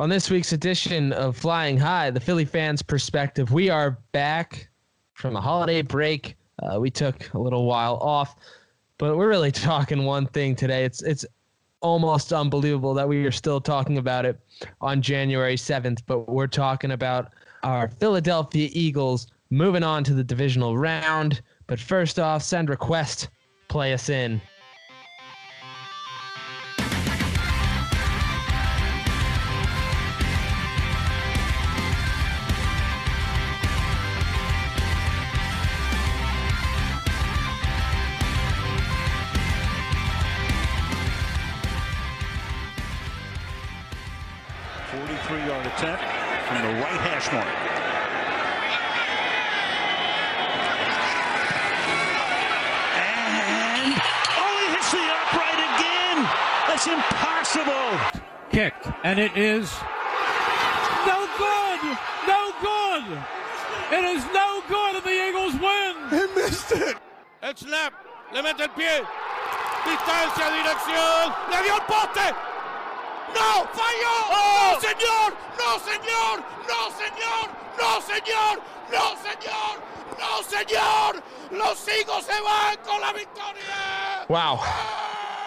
On this week's edition of Phlying High, the Philly fans' perspective, we are back from a holiday break. Uh, we took a little while off, but we're really talking one thing today. It's it's almost unbelievable that we are still talking about it on January 7th, but we're talking about our Philadelphia Eagles moving on to the divisional round. But first off, send request, play us in.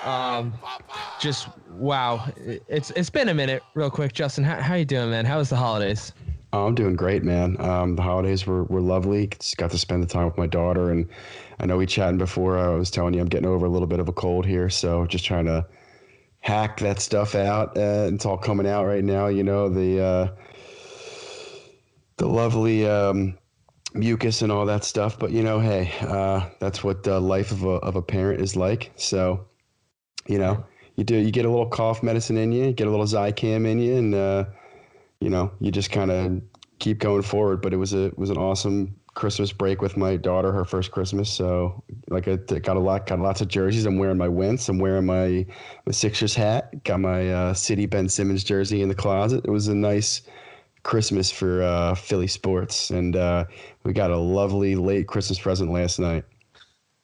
Um, just wow. It's it's been a minute, real quick, Justin. How how you doing, man? How was the holidays? Oh, I'm doing great, man. Um, the holidays were, were lovely. Just got to spend the time with my daughter, and I know we chatted before. I was telling you I'm getting over a little bit of a cold here, so just trying to hack that stuff out. Uh, it's all coming out right now. You know the uh, the lovely um, mucus and all that stuff. But you know, hey, uh, that's what the life of a of a parent is like. So, you know, you do you get a little cough medicine in you, get a little Zicam in you, and uh, you know, you just kind of keep going forward. But it was a it was an awesome Christmas break with my daughter, her first Christmas. So like I got a lot, got lots of jerseys. I'm wearing my Wentz. I'm wearing my my Sixers hat. Got my uh, City Ben Simmons jersey in the closet. It was a nice Christmas for uh, Philly sports, and uh, we got a lovely late Christmas present last night.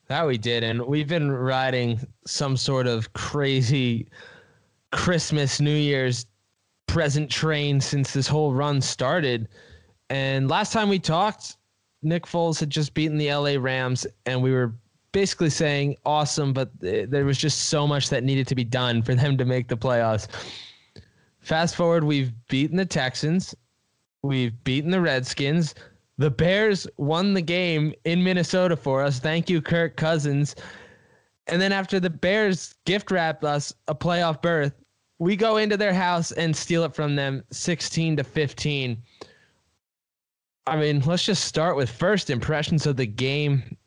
That we did, and we've been riding some sort of crazy Christmas, New Year's present train since this whole run started. And last time we talked, Nick Foles had just beaten the LA Rams, and we were basically saying awesome, but th- there was just so much that needed to be done for them to make the playoffs. Fast forward, we've beaten the Texans, we've beaten the Redskins. The Bears won the game in Minnesota for us. Thank you, Kirk Cousins. And then after the Bears gift wrapped us a playoff berth, we go into their house and steal it from them 16 to 15. I mean, let's just start with first impressions of the game.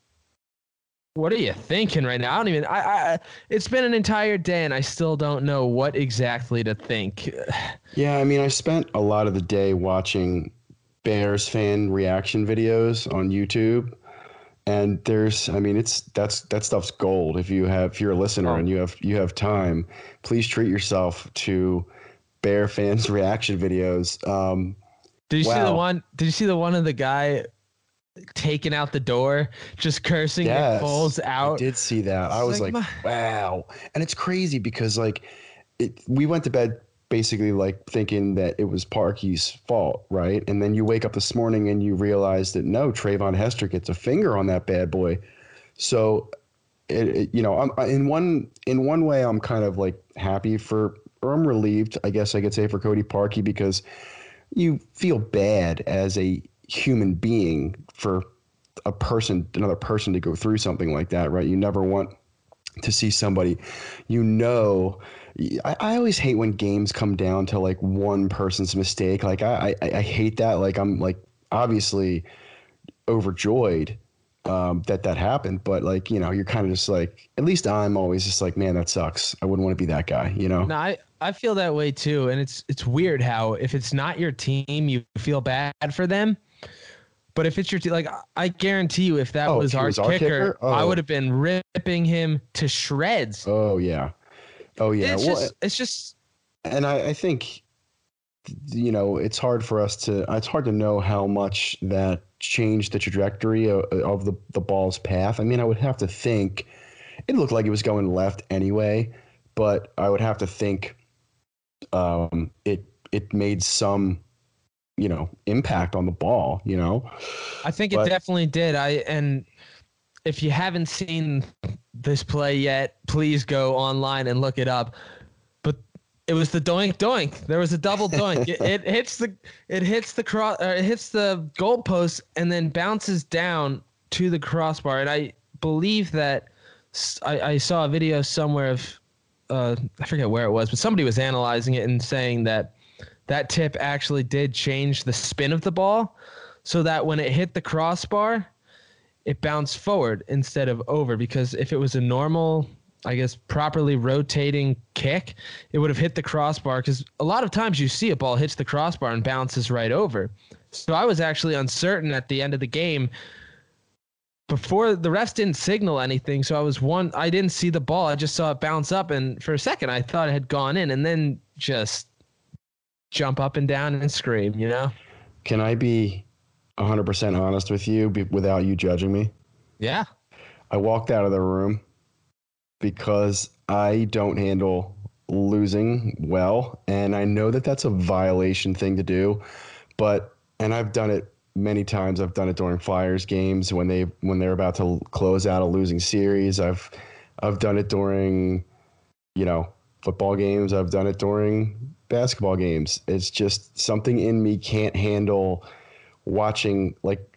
What are you thinking right now? I don't even. I, I. It's been an entire day, and I still don't know what exactly to think. Yeah, I mean, I spent a lot of the day watching Bears fan reaction videos on YouTube, and there's, I mean, it's that's that stuff's gold. If you have, if you're a listener Oh. and you have you have time, please treat yourself to Bear fans reaction videos. Um, Did you see the one? Did you see the one of the guy taking out the door, just cursing Yes, Nick Foles out? I did see that. I It's was like, like, wow. And it's crazy because like it we went to bed basically like thinking that it was Parkey's fault, right? And then you wake up this morning and you realize that no, Treyvon Hester gets a finger on that bad boy. So it, it- you know, I'm in one in one way I'm kind of like happy for or I'm relieved, I guess I could say for Cody Parkey because you feel bad as a human being for a person another person to go through something like that right you never want to see somebody you know I, I always hate when games come down to like one person's mistake like I, I i hate that like i'm like obviously overjoyed um, that that happened but like you know you're kind of just like at least i'm always just like man that sucks i wouldn't want to be that guy you know No, I, I feel that way too, and it's it's weird how if it's not your team, you feel bad for them. But if it's your team, like I guarantee you, if that Oh, was, our, was our kicker, kicker? I Oh. would have been ripping him to shreds. oh yeah oh yeah it's well just it's just and I, I think you know it's hard for us to it's hard to know how much that changed the trajectory of, of the the ball's path i mean i would have to think it looked like it was going left anyway but i would have to think um it it made some, you know, impact on the ball. You know, I think But- it definitely did. I and if you haven't seen this play yet, please go online and look it up. But it was the doink doink. There was a double doink. it, it hits the it hits the cross uh, it hits the goalpost and then bounces down to the crossbar. And I believe that I saw a video somewhere of uh, I forget where it was, but somebody was analyzing it and saying that that tip actually did change the spin of the ball so that when it hit the crossbar, it bounced forward instead of over. Because if it was a normal, I guess, properly rotating kick, it would have hit the crossbar. Because a lot of times you see a ball hits the crossbar and bounces right over. So I was actually uncertain at the end of the game. Before the refs didn't signal anything, so I was one. I didn't see the ball. I just saw it bounce up, and for a second, I thought it had gone in, and then just jump up and down and scream. You know? can I be 100% honest with you be, without you judging me? Yeah. I walked out of the room because I don't handle losing well. And I know that that's a violation thing to do. But, and I've done it many times. I've done it during Flyers games when they, when they're about to close out a losing series. I've, I've done it during, you know, football games. I've done it during basketball games. It's just something in me can't handle watching like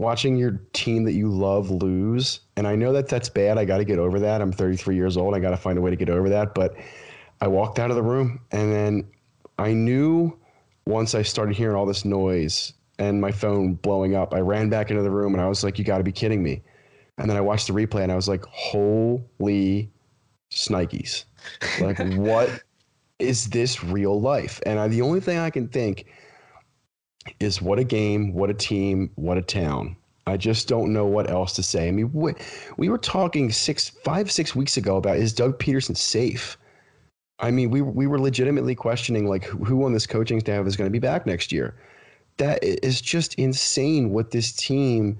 watching your team that you love lose. And I know that that's bad. I got to get over that. I'm 33 years old. I got to find a way to get over that. But I walked out of the room and then I knew once I started hearing all this noise and my phone blowing up, I ran back into the room and I was like, you got to be kidding me. And then I watched the replay and I was like, holy snikes. Like, what is this real life? And I, the only thing I can think is what a game, what a team, what a town. I just don't know what else to say. I mean, we, we were talking six, five, six weeks ago about is Doug Pederson safe? I mean, we we were legitimately questioning like who on this coaching staff is going to be back next year. That is just insane what this team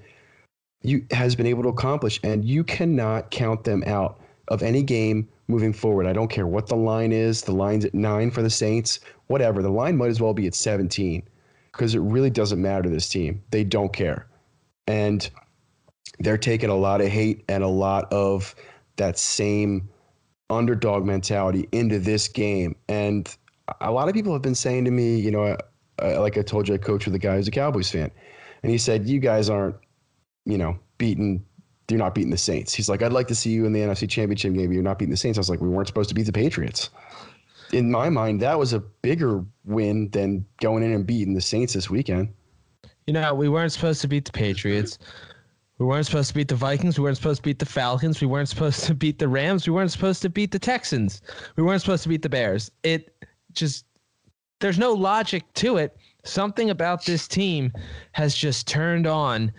you has been able to accomplish, and you cannot count them out of any game moving forward. I don't care what the line is. The line's at nine for the Saints, whatever. The line might as well be at 17 because it really doesn't matter to this team. They don't care. And they're taking a lot of hate and a lot of that same underdog mentality into this game. And a lot of people have been saying to me, you know, uh, like I told you, I coach with a guy who's a Cowboys fan. And he said, You guys aren't, you know, beating you're not beating the Saints. He's like, I'd like to see you in the NFC Championship game. You're not beating the Saints. I was like, we weren't supposed to beat the Patriots. In my mind, that was a bigger win than going in and beating the Saints this weekend. You know, we weren't supposed to beat the Patriots. We weren't supposed to beat the Vikings. We weren't supposed to beat the Falcons. We weren't supposed to beat the Rams. We weren't supposed to beat the Texans. We weren't supposed to beat the Bears. It just, there's no logic to it. Something about this team has just turned on.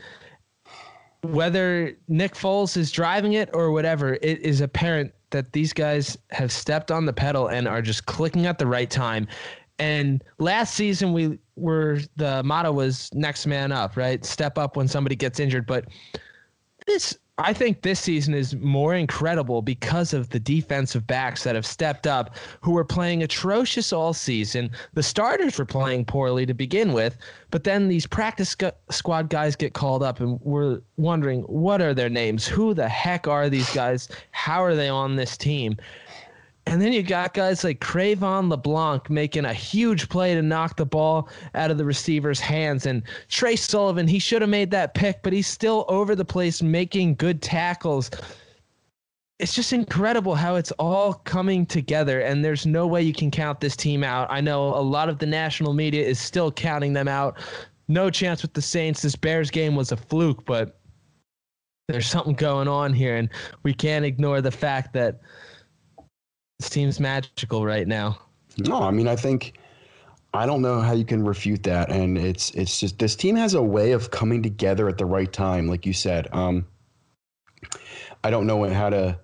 Whether Nick Foles is driving it or whatever, it is apparent that these guys have stepped on the pedal and are just clicking at the right time. And last season, we were the motto was next man up, right? Step up when somebody gets injured. But this, I think this season is more incredible because of the defensive backs that have stepped up, who were playing atrocious all season. The starters were playing poorly to begin with, but then these practice squad guys get called up, and we're wondering what are their names? Who the heck are these guys? How are they on this team? And then you got guys like Cre'Von LeBlanc making a huge play to knock the ball out of the receiver's hands. And Tre Sullivan, he should have made that pick, but he's still over the place making good tackles. It's just incredible how it's all coming together, and there's no way you can count this team out. I know a lot of the national media is still counting them out. No chance with the Saints. This Bears game was a fluke, but there's something going on here, and we can't ignore the fact that team's magical right now. No, I mean, I think I don't know how you can refute that, and it's it's just this team has a way of coming together at the right time, like you said. Um, I don't know how to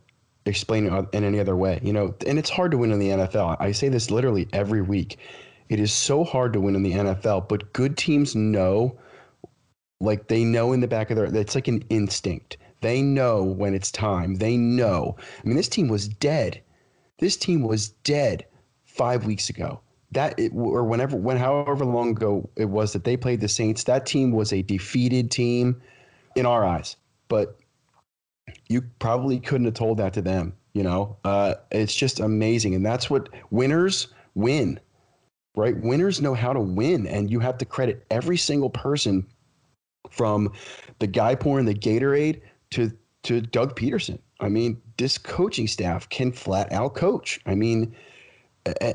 explain it in any other way, you know. And it's hard to win in the NFL. I say this literally every week. It is so hard to win in the NFL, but good teams know, like they know in the back of their, it's like an instinct. They know when it's time. They know. I mean, this team was dead. This team was dead five weeks ago. that it, or whenever when however long ago it was that they played the Saints, that team was a defeated team in our eyes. But you probably couldn't have told that to them. You know, uh, it's just amazing, and that's what winners win, right? Winners know how to win, and you have to credit every single person from the guy pouring the Gatorade to to Doug Pederson. I mean, this coaching staff can flat out coach. I mean, eh, eh,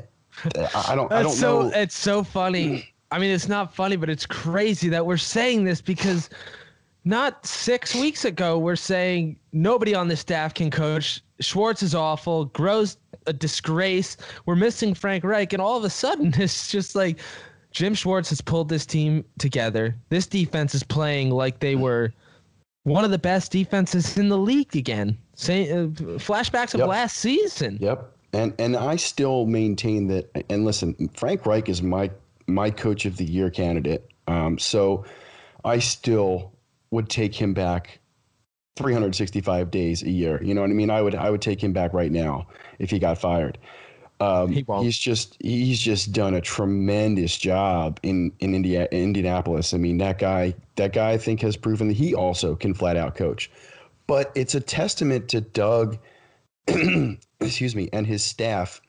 I don't. I don't so, know. It's so funny. I mean, it's not funny, but it's crazy that we're saying this because not six weeks ago we're saying nobody on the staff can coach. Schwartz is awful. Groh's a disgrace. We're missing Frank Reich, and all of a sudden it's just like Jim Schwartz has pulled this team together. This defense is playing like they were one of the best defenses in the league again. Say, uh, flashbacks of Yep. last season. Yep. And and I still maintain that. And listen, Frank Reich is my my coach of the year candidate. Um, so I still would take him back 365 days a year. You know what I mean? I would I would take him back right now if he got fired. Um, He won't. He's just he's just done a tremendous job in in India Indianapolis. I mean that guy that guy I think has proven that he also can flat out coach. But it's a testament to Doug, excuse me, and his staff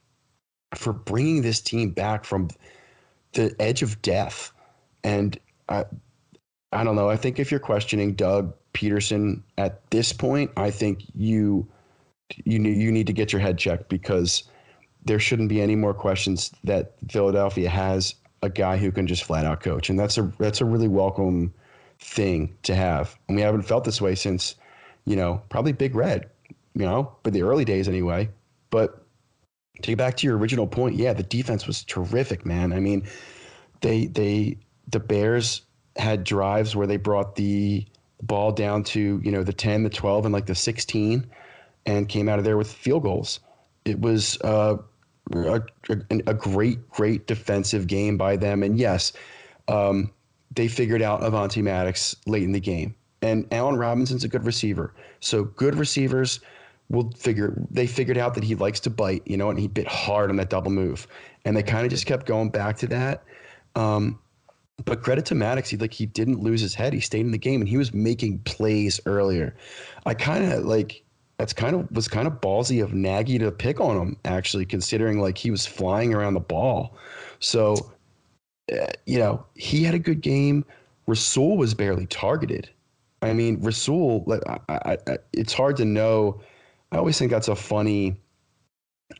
for bringing this team back from the edge of death. And I, I don't know. I think if you're questioning Doug Pederson at this point, I think you you you need to get your head checked because there shouldn't be any more questions that Philadelphia has a guy who can just flat out coach, and that's a that's a really welcome thing to have. And we haven't felt this way since, you know, probably Big Red, you know, but the early days anyway. But to get back to your original point, yeah, the defense was terrific, man. I mean, they they the Bears had drives where they brought the ball down to you know the 10 the 12 and like the 16 and came out of there with field goals it was uh, a, a, great great defensive game by them and yes um, they figured out Avonte Maddox late in the game and Allen Robinson's a good receiver so good receivers will figure they figured out that he likes to bite you know and he bit hard on that double move and they kind of just kept going back to that um, but credit to Maddox, he like he didn't lose his head. He stayed in the game and he was making plays earlier. I kind of like that's kind of was kind of ballsy of Nagy to pick on him actually, considering like he was flying around the ball. So, uh, you know, he had a good game. Rasul was barely targeted. I mean, Rasul, like, I, I, I, it's hard to know. I always think that's a funny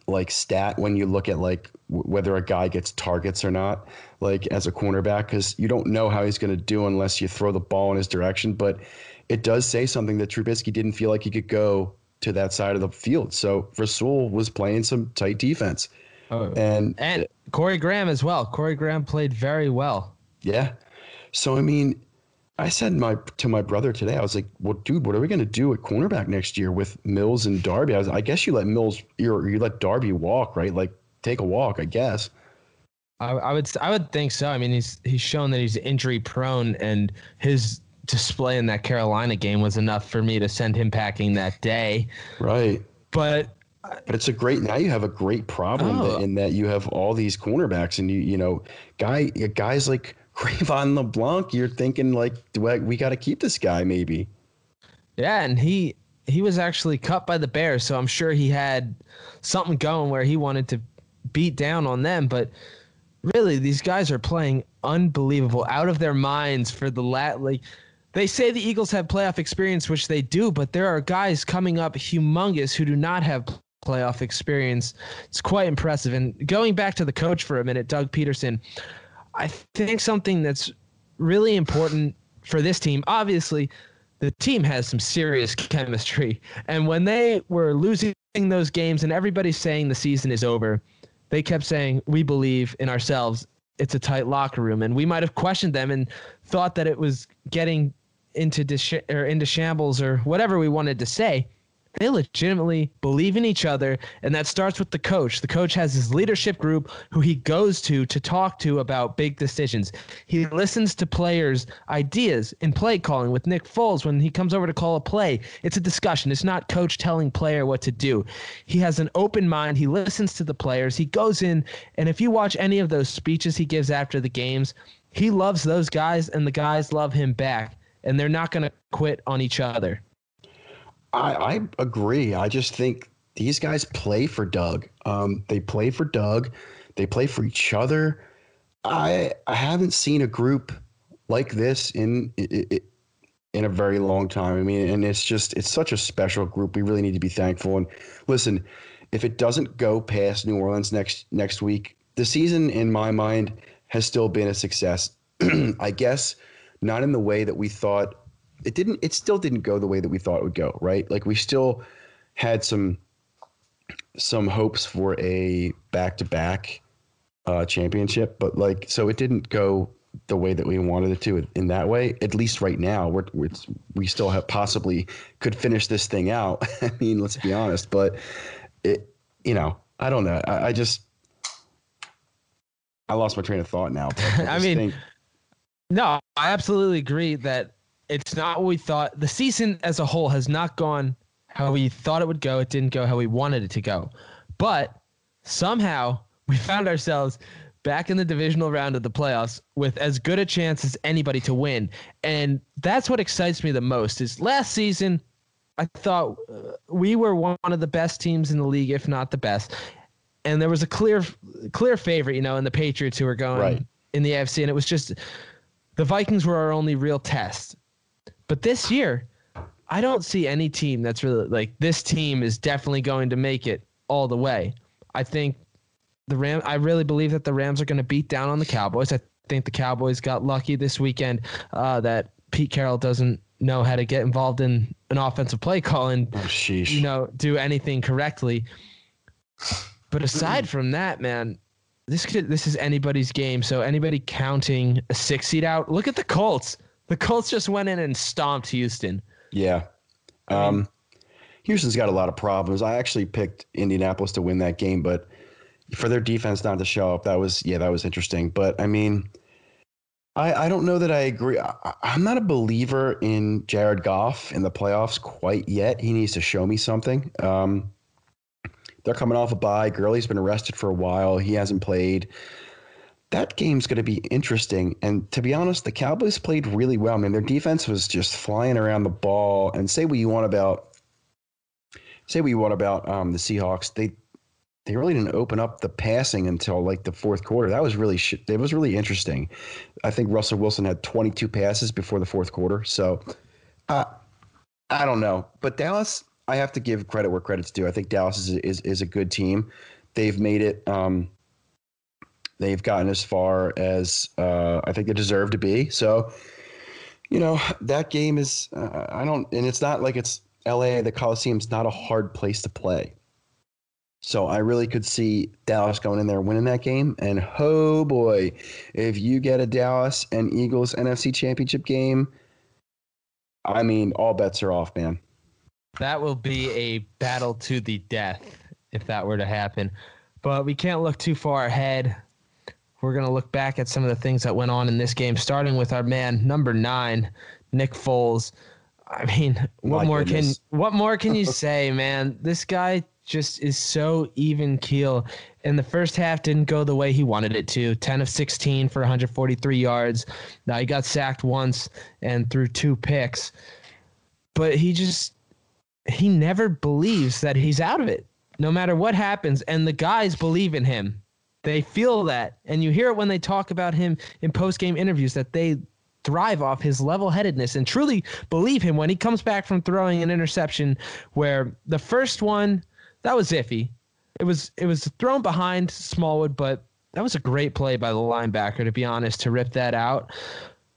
like stat when you look at like w- whether a guy gets targets or not like as a cornerback because you don't know how he's going to do unless you throw the ball in his direction but it does say something that Trubisky didn't feel like he could go to that side of the field so Rasul was playing some tight defense oh. and And Corey Graham as well. Corey Graham played very well. Yeah. So I mean, I said my to my brother today, I was like, "Well, dude, what are we going to do at cornerback next year with Mills and Darby?" I was, I guess you let Mills, you you let Darby walk, right? Like take a walk, I guess. I, I would I would think so. I mean, he's he's shown that he's injury prone, and his display in that Carolina game was enough for me to send him packing that day. Right. But But it's a great now you have a great problem Oh. that, in that you have all these cornerbacks and you you know guy guys like Cre'Von LeBlanc. You're thinking like, I, we got to keep this guy maybe? yeah, and he he was actually cut by the Bears, so I'm sure he had something going where he wanted to beat down on them. But really, these guys are playing unbelievable, out of their minds for the lat. Like they say, the Eagles have playoff experience, which they do, but there are guys coming up humongous who do not have playoff experience. It's quite impressive. And going back to the coach for a minute, Doug Pederson, I think something that's really important for this team, obviously, the team has some serious chemistry. And when they were losing those games and everybody's saying the season is over, they kept saying, We believe in ourselves. It's a tight locker room. And we might have questioned them and thought that it was getting into dis- or into shambles or whatever we wanted to say. They legitimately believe in each other and that starts with the coach. The coach has his leadership group who he goes to to talk to about big decisions. He listens to players ideas in play calling with nick foles when he comes over to call a play. It's a discussion. It's not coach telling player what to do. He has an open mind. He listens to the players. He goes in and if you watch any of those speeches he gives after the games he loves those guys and the guys love him back and they're not going to quit on each other I, I agree. I just think these guys play for Doug. Um, they play for Doug. They play for each other. I I haven't seen a group like this in in a very long time. I mean, and it's just it's such a special group. We really need to be thankful. And listen, if it doesn't go past New Orleans next next week, the season in my mind has still been a success. I guess not in the way that we thought it didn't it still didn't go the way that we thought it would go, right? Like we still had some some hopes for a back-to-back uh, championship, but like so it didn't go the way that we wanted it to in that way. At least right now, we're, we're we still have possibly could finish this thing out. I mean, let's be honest, but it you know I don't know. I, I just I lost my train of thought now. I, I mean, think, no, I absolutely agree that it's not what we thought. The season as a whole has not gone how we thought it would go. It didn't go how we wanted it to go. But somehow we found ourselves back in the divisional round of the playoffs with as good a chance as anybody to win. And that's what excites me the most is last season I thought uh, we were one of the best teams in the league if not the best. And there was a clear clear favorite, you know, in the Patriots who were going right. in the AFC and it was just the Vikings were our only real test. But this year, I don't see any team that's really like this team is definitely going to make it all the way. I think the Ram I really believe that the Rams are going to beat down on the Cowboys. I think the Cowboys got lucky this weekend uh, that Pete Carroll doesn't know how to get involved in an offensive play call and oh, you know do anything correctly. But aside from that, man, this could this is anybody's game. So anybody counting a six seed out, look at the Colts. The Colts just went in and stomped Houston. Yeah. Um, Houston's got a lot of problems. I actually picked Indianapolis to win that game, but for their defense not to show up, that was yeah, that was interesting. But I mean, I I don't know that I agree. I, I'm not a believer in Jared Goff in the playoffs quite yet. He needs to show me something. Um, they're coming off a bye. Gurley's been arrested for a while. He hasn't played that game's going to be interesting. And to be honest, the Cowboys played really well. I mean, their defense was just flying around the ball. And say what you want about, say what you want about um, the Seahawks, they they really didn't open up the passing until like the fourth quarter. That was really sh- it was really interesting. I think Russell Wilson had 22 passes before the fourth quarter. So, uh, I don't know, but Dallas, I have to give credit where credit's due. I think Dallas is is, is a good team. They've made it. Um, They've gotten as far as uh, I think they deserve to be. So, you know, that game is, uh, I don't, and it's not like it's LA, the Coliseum's not a hard place to play. So I really could see Dallas going in there winning that game. And oh boy, if you get a Dallas and Eagles NFC championship game, I mean, all bets are off, man. That will be a battle to the death if that were to happen. But we can't look too far ahead. We're going to look back at some of the things that went on in this game, starting with our man, number nine, Nick Foles. I mean, what My more goodness. can what more can you say, man? This guy just is so even keel. And the first half didn't go the way he wanted it to. 10 of 16 for 143 yards. Now he got sacked once and threw two picks. But he just he never believes that he's out of it. No matter what happens and the guys believe in him. They feel that, and you hear it when they talk about him in post game interviews that they thrive off his level headedness and truly believe him when he comes back from throwing an interception where the first one that was iffy. It was it was thrown behind Smallwood, but that was a great play by the linebacker to be honest to rip that out.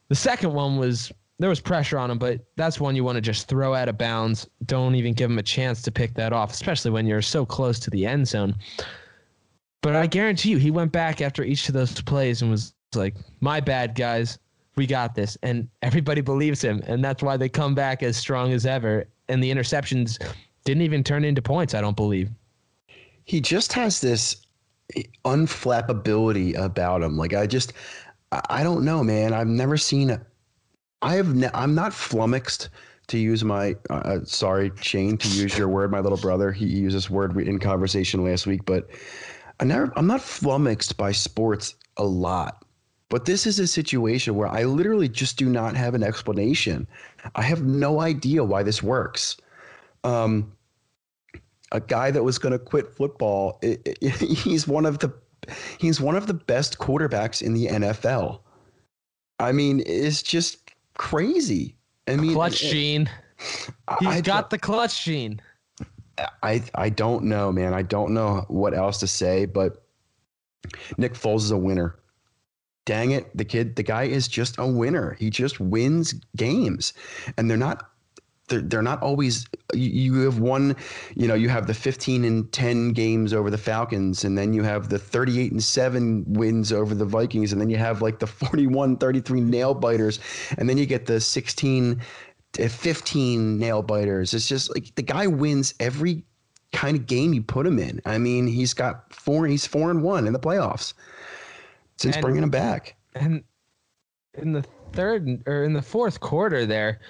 The second one was there was pressure on him, but that's one you want to just throw out of bounds. Don't even give him a chance to pick that off, especially when you're so close to the end zone. But I guarantee you, he went back after each of those plays and was like, "My bad, guys. We got this." And everybody believes him, and that's why they come back as strong as ever. And the interceptions didn't even turn into points. I don't believe. He just has this unflappability about him. Like I just, I don't know, man. I've never seen. I have. Ne- I'm not flummoxed to use my. Uh, sorry, Shane, to use your word. My little brother. He used this word in conversation last week, but I never. I'm not flummoxed by sports a lot. But this is a situation where I literally just do not have an explanation. I have no idea why this works. Um, a guy that was going to quit football, it, it, he's one of the he's one of the best quarterbacks in the NFL. I mean, it's just crazy. I mean, clutch it, gene. He's I, got the clutch gene. I I don't know, man. I don't know what else to say, but Nick Foles is a winner. Dang it, the kid, the guy is just a winner. He just wins games, and they're not they're, they're not always you, have one you know you have the 15 and 10 games over the falcons and then you have the 38 and 7 wins over the vikings and then you have like the 41 33 nail biters and then you get the 16 Uh, 15 nail biters it's just like the guy wins every kind of game you put him in i mean he's got four he's four and one in the playoffs since And- bringing him back And in the third or in the fourth quarter there,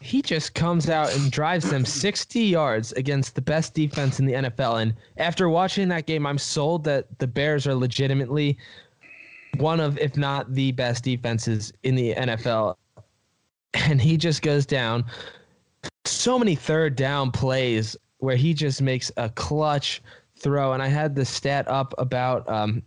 he just comes out and drives them 60 yards against the best defense in the NFL. And after watching that game, I'm sold that the Bears are legitimately one of, if not the best defenses in the NFL. And he just goes down so many third down plays where he just makes a clutch throw. And I had the stat up about um,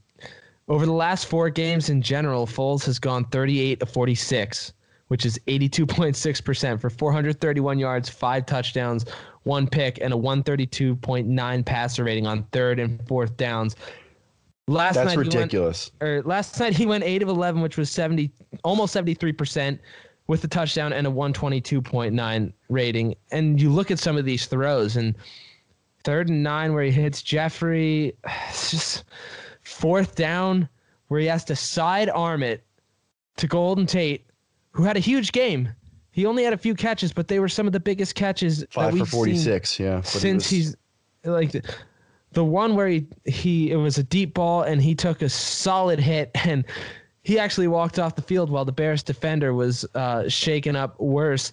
over the last four games in general, Foles has gone 38 to 46, which is 82.6% for 431 yards, five touchdowns, one pick, and a 132.9 passer rating on third and fourth downs. Last that's night he went- ridiculous or last night he went eight of eleven, which was seventy, almost seventy three percent, with a touchdown and a one twenty two point nine rating. And you look at some of these throws, and third and nine where he hits Jeffery, it's just fourth down where he has to side arm it to Golden Tate, who had a huge game. He only had a few catches, but they were some of the biggest catches five for 46 yeah he since was- he's like the, the one where he he it was a deep ball and he took a solid hit and he actually walked off the field while the Bears defender was uh, shaken up worse.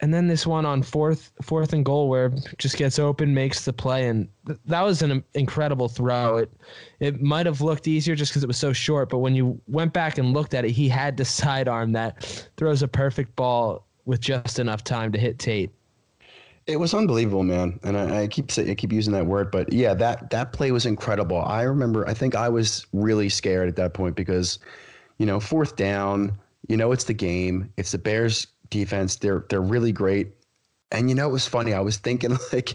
And then this one on fourth fourth and goal where just gets open, makes the play, and th- that was an incredible throw. It it might have looked easier just because it was so short, but when you went back and looked at it, he had to sidearm that, throws a perfect ball with just enough time to hit Tate. It was unbelievable, man. And I, I keep say, I keep using that word, but yeah, that that play was incredible. I remember. I think I was really scared at that point because, you know, fourth down. You know, it's the game. It's the Bears defense. They're they're really great. And you know, it was funny. I was thinking like,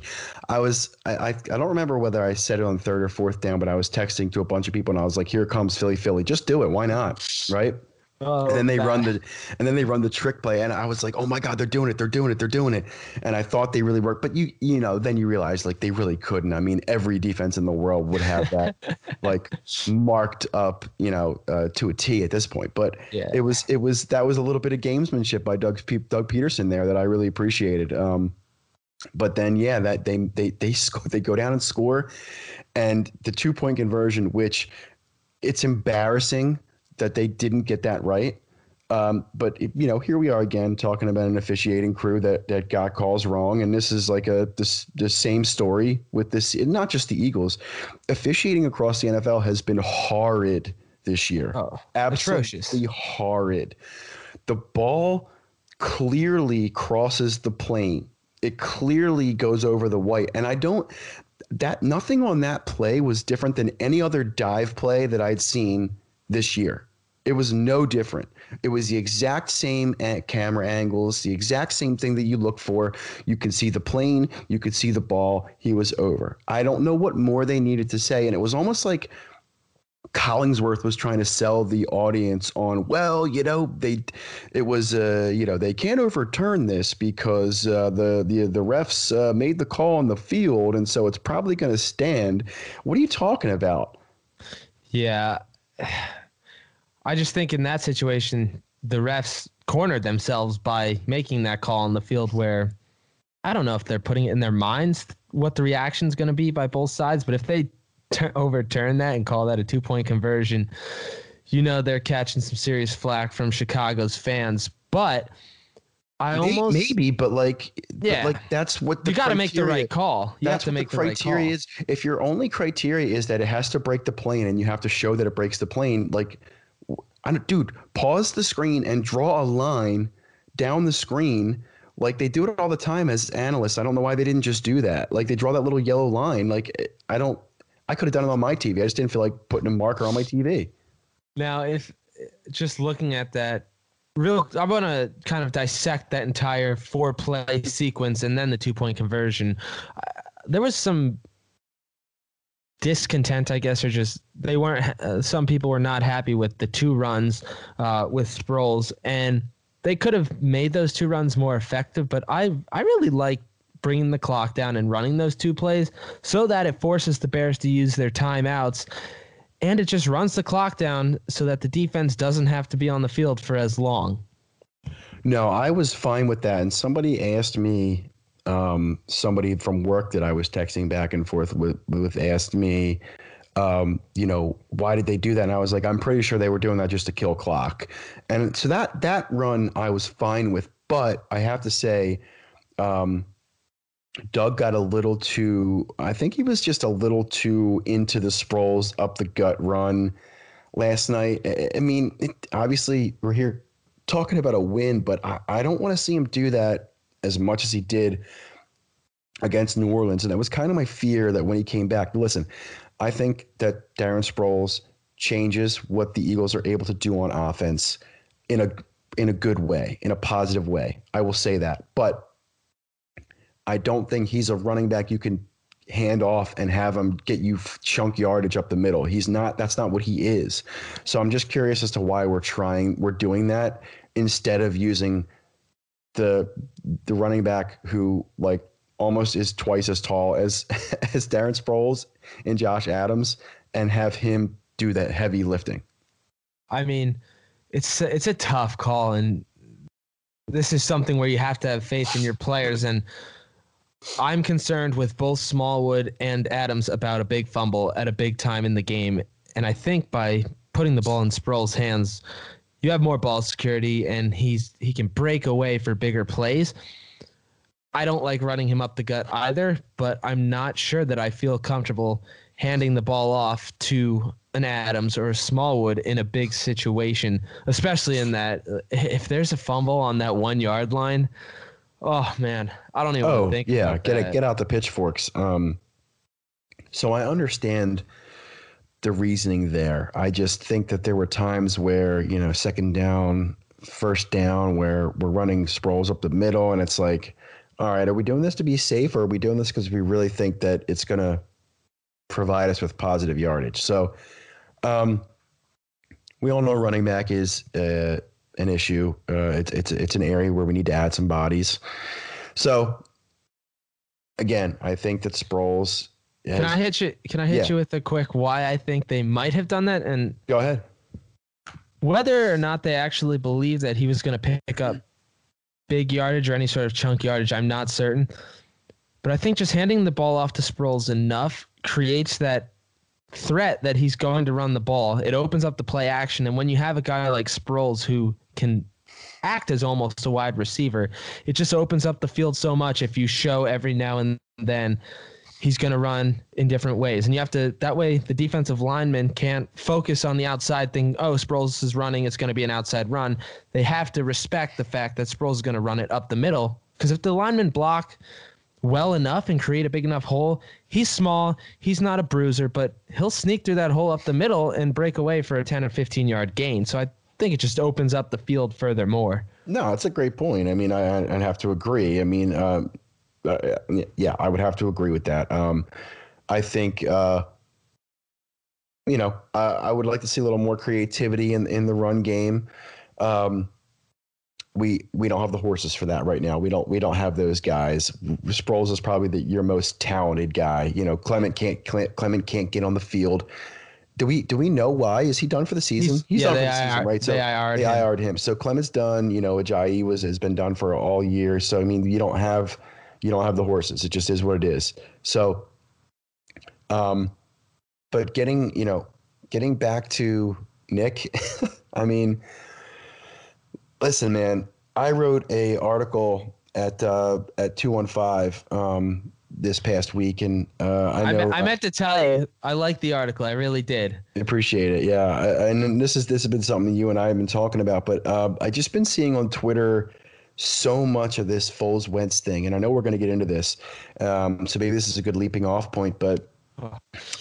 I was I, I don't remember whether I said it on third or fourth down, but I was texting to a bunch of people and I was like, "Here comes Philly, Philly. Just do it. Why not?" Right? Oh, and then they run the and then they run the trick play and i was like oh my god they're doing it they're doing it they're doing it. And i thought they really worked but you you know then you realize like they really couldn't. I mean every defense in the world would have that like marked up you know uh, to a t at this point but Yeah. it was it was that was a little bit of gamesmanship by doug Pe- doug pederson there that i really appreciated um but then yeah that they they they score they go down and score and the two point conversion which it's embarrassing that they didn't get that right. Um, but you know, here we are again talking about an officiating crew that that got calls wrong, and this is like a this the same story with this. Not just the Eagles, officiating across the NFL has been horrid this year. Oh, absolutely atrocious. horrid. The ball clearly crosses the plane. It clearly goes over the white, and I don't. That nothing on that play was different than any other dive play that I'd seen this year. It was no different. It was the exact same camera angles, the exact same thing that you look for. You could see the plane, you could see the ball. He was over. I don't know what more they needed to say, and it was almost like Collinsworth was trying to sell the audience on, well, you know, they, it was, uh, you know, they can't overturn this because uh, the the the refs uh, made the call on the field, and so it's probably going to stand. What are you talking about? Yeah. I just think in that situation, the refs cornered themselves by making that call on the field where I don't know if they're putting it in their minds what the reaction is going to be by both sides, but if they tur overturn that and call that a two point conversion, you know they're catching some serious flack from Chicago's fans. But I May- almost maybe, but like, but, Yeah. like that's what the you got to make the right call. You That's have to what make the the, right criteria call. is. If your only criteria is that it has to break the plane and you have to show that it breaks the plane, like, I don't, dude, pause the screen and draw a line down the screen. Like they do it all the time as analysts. I don't know why they didn't just do that. Like they draw that little yellow line. Like I don't. I could have done it on my TV. I just didn't feel like putting a marker on my TV. Now, if just looking at that, real, I want to kind of dissect that entire four play sequence and then the two point conversion. Uh, there was some discontent, I guess, or just they weren't. Uh, some people were not happy with the two runs uh, with Sproles, and they could have made those two runs more effective. But I, I really like bringing the clock down and running those two plays so that it forces the Bears to use their timeouts and it just runs the clock down so that the defense doesn't have to be on the field for as long. No, I was fine with that. And somebody asked me, um, somebody from work that I was texting back and forth with, with asked me, um, you know, why did they do that? And I was like, I'm pretty sure they were doing that just to kill clock. And so that that run I was fine with, but I have to say, um, Doug got a little too. I think he was just a little too into the Sproles up the gut run last night. I- I mean, it, obviously we're here talking about a win, but I, I don't want to see him do that as much as he did against New Orleans. And that was kind of my fear that when he came back, listen, I think that Darren Sproles changes what the Eagles are able to do on offense in a in a good way, in a positive way. I will say that. But I don't think he's a running back you can hand off and have him get you chunk yardage up the middle. He's not that's not what he is. So I'm just curious as to why we're trying we're doing that instead of using the the running back who like almost is twice as tall as as Darren Sproles and Josh Adams and have him do that heavy lifting. I mean, it's it's a tough call, and this is something where you have to have faith in your players. And I'm concerned with both Smallwood and Adams about a big fumble at a big time in the game. And I think by putting the ball in Sproles' hands, you have more ball security, and he's he can break away for bigger plays. I don't like running him up the gut either, but I'm not sure that I feel comfortable handing the ball off to an Adams or a Smallwood in a big situation, especially in that if there's a fumble on that one yard line, oh man, I don't even think. Oh think. yeah, get that. it, get out the pitchforks. Um, so I understand the reasoning there. I just think that there were times where you know second down, first down, where we're running Sproles up the middle, and it's like, all right, are we doing this to be safe, or are we doing this because we really think that it's going to provide us with positive yardage? So, um, we all know running back is uh, an issue. Uh, it's it's it's an area where we need to add some bodies. So again, I think that Sproles. Can I hit you? Can I hit Yeah. you with a quick why I think they might have done that, and go ahead? whether or not they actually believe that he was going to pick up big yardage or any sort of chunk yardage, I'm not certain. But I think just handing the ball off to Sproles enough creates that threat that he's going to run the ball. It opens up the play action, and when you have a guy like Sproles who can act as almost a wide receiver, it just opens up the field so much. If you show every now and then he's going to run in different ways. And you have to, that way, the defensive lineman can't focus on the outside thing. Oh, Sproles is running. It's going to be an outside run. They have to respect the fact that Sproles is going to run it up the middle. Because if the linemen block well enough and create a big enough hole, he's small. He's not a bruiser, but he'll sneak through that hole up the middle and break away for a 10 or 15 yard gain. So I think it just opens up the field furthermore. No, that's a great point. I mean, I I have to agree. I mean, um, uh, yeah, I would have to agree with that. Um, I think, uh, you know, I, I would like to see a little more creativity in in the run game. Um, we we don't have the horses for that right now. We don't we don't have those guys. Sproles is probably the, your most talented guy. You know, Clement can't Cle- Clement can't get on the field. Do we do we know why? Is he done for the season? He's- yeah, done for the season, IR right? they IR'd they him. IR'd him. So Clement's done. You know, Ajayi was has been done for all year. So I mean, you don't have You don't have the horses. It just is what it is. So, um, but getting you know, getting back to Nick, I mean, listen, man. I wrote a article at uh, at two one five um, this past week, and uh, I I, me- I meant to tell you, I like the article. I really did. Appreciate it. Yeah, I, and this is this has been something you and I have been talking about, but uh, I just been seeing on Twitter so much of this Foles Wentz thing, and I know we're going to get into this, um, so maybe this is a good leaping off point, but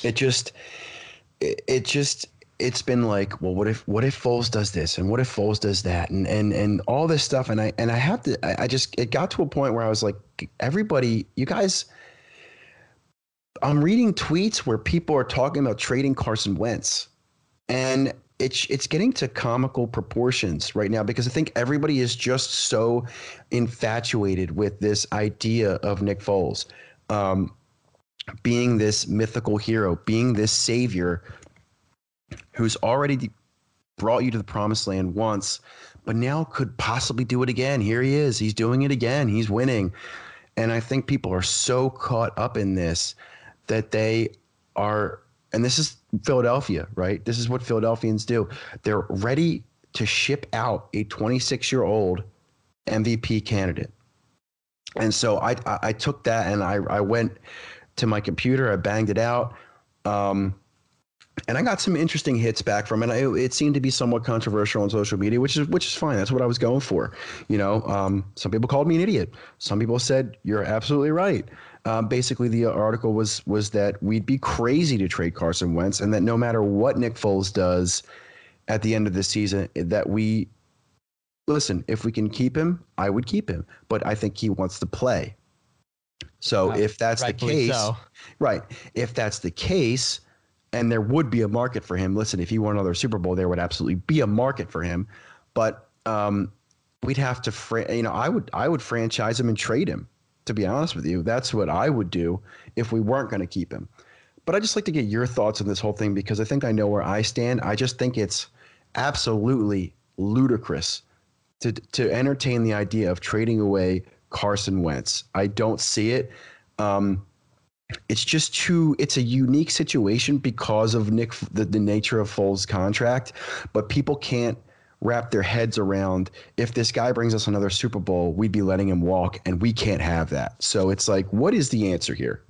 it just it, it just it's been like, well, what if what if Foles does this, and what if Foles does that, and and and all this stuff, and I and I have to, I, I just it got to a point where I was like, everybody, you guys. I'm reading tweets where people are talking about trading Carson Wentz, and it's it's getting to comical proportions right now because I think everybody is just so infatuated with this idea of Nick Foles um, being this mythical hero, being this savior who's already brought you to the promised land once, but now could possibly do it again. Here he is. He's doing it again. He's winning. And I think people are so caught up in this that they are, and this is Philadelphia, right? This is what Philadelphians do. They're ready to ship out a 26 year old MVP candidate. And so I, I, took that and I, I went to my computer, I banged it out. Um, and I got some interesting hits back from it. It, it seemed to be somewhat controversial on social media, which is which is fine. That's what I was going for. You know, um, some people called me an idiot. Some people said you're absolutely right. Um, basically, the article was was that we'd be crazy to trade Carson Wentz, and that no matter what Nick Foles does at the end of the season, that we listen. If we can keep him, I would keep him, but I think he wants to play. So Uh, if that's the case, so. right? If that's the case, and there would be a market for him. Listen, if he won another Super Bowl, there would absolutely be a market for him. But um, we'd have to, fra- you know, I would, I would franchise him and trade him. To be honest with you, that's what I would do if we weren't going to keep him. But I just like to get your thoughts on this whole thing because I think I know where I stand. I just think it's absolutely ludicrous to to entertain the idea of trading away Carson Wentz. I don't see it. Um, it's just too it's a unique situation because of Nick the, the nature of Foles' contract, but people can't wrap their heads around if this guy brings us another Super Bowl, we'd be letting him walk and we can't have that. So it's like what is the answer here?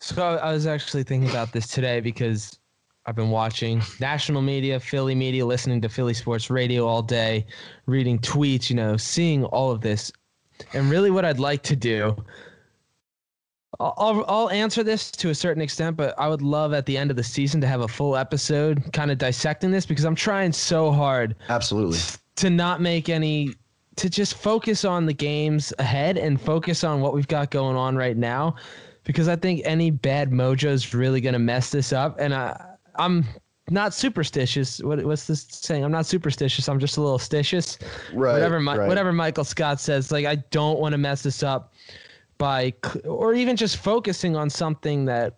So I was actually thinking about this today because I've been watching national media, Philly media, listening to Philly sports radio all day, reading tweets, you know, seeing all of this. And really what I'd like to do I'll, I'll, answer this to a certain extent, but I would love at the end of the season to have a full episode kind of dissecting this because I'm trying so hard Absolutely. to not make any to just focus on the games ahead and focus on what we've got going on right now because I think any bad mojo is really going to mess this up and I I'm not superstitious what what's this saying I'm not superstitious I'm just a little stitious Right. whatever right. whatever Michael Scott says like I don't want to mess this up by or even just focusing on something that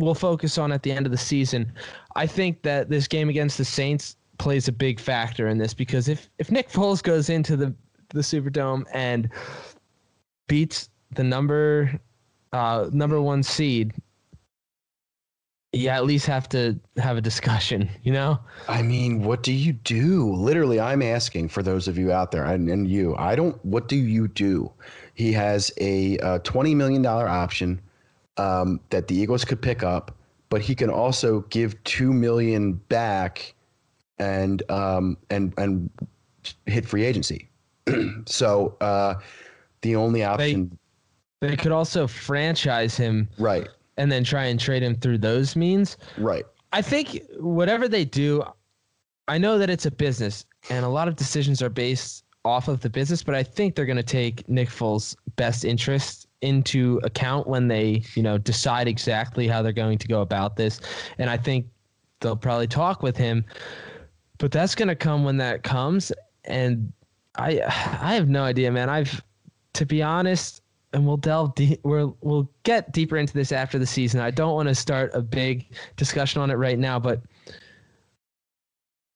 we'll focus on at the end of the season. I think that this game against the Saints plays a big factor in this because if if Nick Foles goes into the the Superdome and beats the number uh number 1 seed you at least have to have a discussion, you know? I mean, what do you do? Literally, I'm asking for those of you out there and, and you. I don't. What do you do? He has a uh, twenty million dollar option um, that the Eagles could pick up, but he can also give two million back and um, and and hit free agency. so uh, the only option, They could also franchise him right, and then try and trade him through those means. right, I think whatever they do, I know that it's a business and a lot of decisions are based off of the business, but I think they're going to take Nick Foles' best interest into account when they, you know, decide exactly how they're going to go about this. And I think they'll probably talk with him, but that's going to come when that comes. And I, I have no idea, man. I've, to be honest, and we'll delve deep. We'll we'll get deeper into this after the season. I don't want to start a big discussion on it right now, but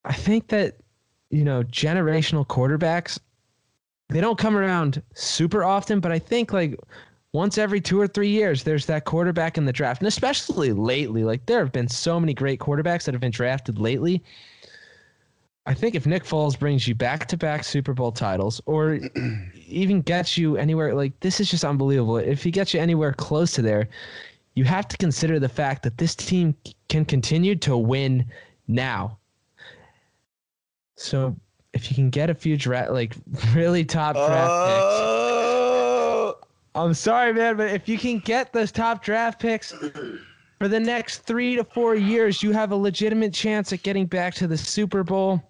I think that you know generational quarterbacks they don't come around super often, but I think like once every two or three years, there's that quarterback in the draft, and especially lately, like there have been so many great quarterbacks that have been drafted lately. I think if Nick Foles brings you back to back Super Bowl titles or even gets you anywhere, like this is just unbelievable. If he gets you anywhere close to there, you have to consider the fact that this team can continue to win now. So if you can get a few draft, like really top draft Oh, picks, I'm sorry, man, but if you can get those top draft picks for the next three to four years, you have a legitimate chance at getting back to the Super Bowl.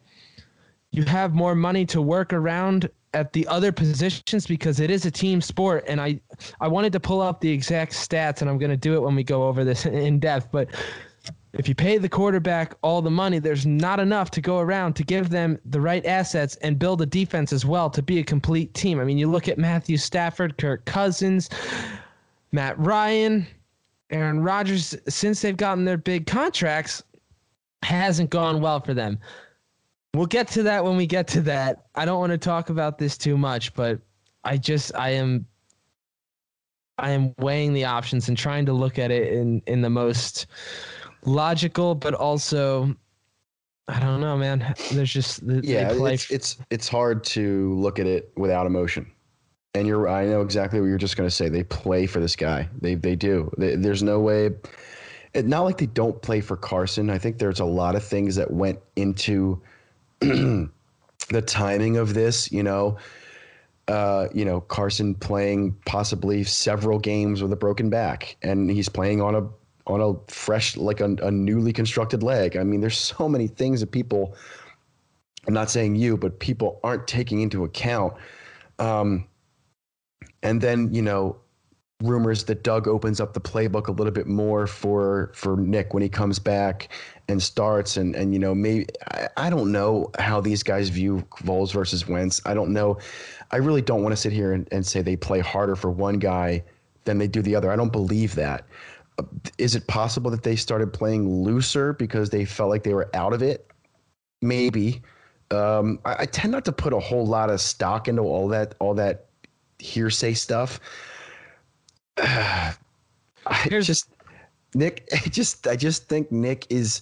You have more money to work around at the other positions because it is a team sport. And I, I wanted to pull up the exact stats, and I'm going to do it when we go over this in depth. But if you pay the quarterback all the money, there's not enough to go around to give them the right assets and build a defense as well to be a complete team. I mean, you look at Matthew Stafford, Kirk Cousins, Matt Ryan, Aaron Rodgers, since they've gotten their big contracts, hasn't gone well for them. We'll get to that when we get to that. I don't want to talk about this too much, but I just I am I am weighing the options and trying to look at it in in the most logical, but also I don't know, man. There's just they yeah, it's, it's it's hard to look at it without emotion. And you're, I know exactly what you're just going to say. They play for this guy. They they do. They, there's no way. It, not like they don't play for Carson. I think there's a lot of things that went into the timing of this. You know, uh, you know Carson playing possibly several games with a broken back, and he's playing on a on a fresh, like a, a newly constructed leg. I mean, there's so many things that people. I'm not saying you, but people aren't taking into account. Um, and then you know rumors that Doug opens up the playbook a little bit more for for Nick when he comes back and starts and and you know maybe I, I don't know how these guys view Foles versus Wentz. I don't know. I really don't want to sit here and, and say they play harder for one guy than they do the other. I don't believe that. Is it possible that they started playing looser because they felt like they were out of it? Maybe. Um, I, I tend not to put a whole lot of stock into all that all that hearsay stuff. I just Nick. I just I just think Nick is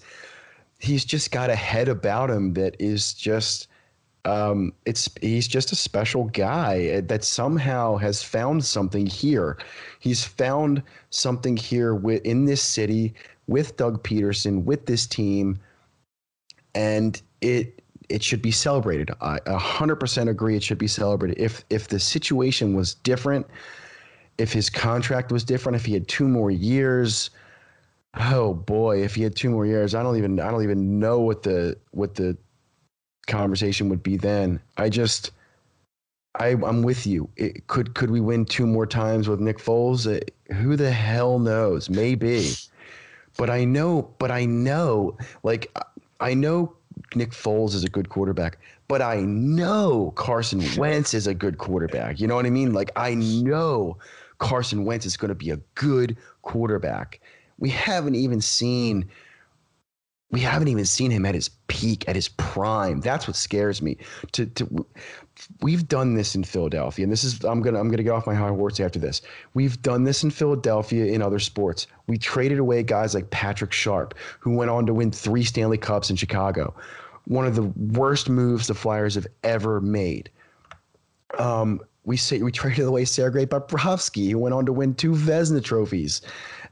he's just got a head about him that is just um, it's he's just a special guy that somehow has found something here. He's found something here with, in this city with Doug Pederson with this team, and it it should be celebrated. I a hundred percent agree. It should be celebrated. If if the situation was different, if his contract was different, if he had two more years, oh boy, if he had two more years, I don't even I don't even know what the what the conversation would be then. I just I I'm with you. It, could could we win two more times with Nick Foles? Uh, who the hell knows? Maybe. But I know, but I know, like I know Nick Foles is a good quarterback, but I know Carson Wentz is a good quarterback. You know what I mean? Like I know Carson Wentz is going to be a good quarterback. We haven't even seen we haven't even seen him at his peak, at his prime. That's what scares me. To, to we've done this in Philadelphia, and this is I'm gonna I'm gonna get off my high horse after this. We've done this in Philadelphia in other sports. We traded away guys like Patrick Sharp, who went on to win three Stanley Cups in Chicago. One of the worst moves the Flyers have ever made. Um, we say we traded away Sergei Bobrovsky, who went on to win two Vezina trophies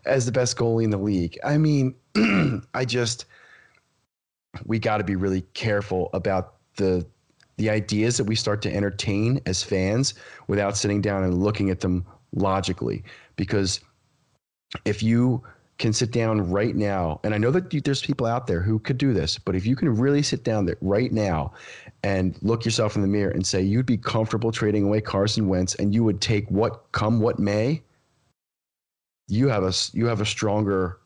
as the best goalie in the league. I mean, I just we got to be really careful about the the ideas that we start to entertain as fans without sitting down and looking at them logically. Because if you can sit down right now and i know that there's people out there who could do this but if you can really sit down there right now and look yourself in the mirror and say you'd be comfortable trading away Carson Wentz and you would take what come what may you have a you have a stronger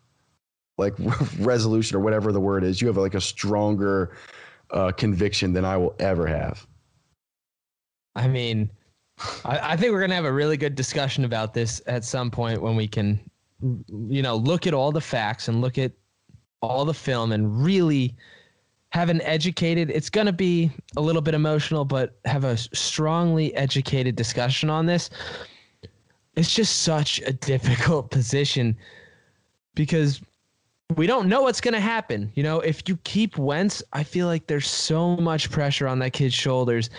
like resolution or whatever the word is you have like a stronger uh, conviction than i will ever have. I mean, I, I think we're gonna have a really good discussion about this at some point when we can, you know, look at all the facts and look at all the film and really have an educated it's going to be a little bit emotional but have a strongly educated discussion on this. It's just such a difficult position because we don't know what's going to happen. You know if you keep Wentz I feel like there's so much pressure on that kid's shoulders.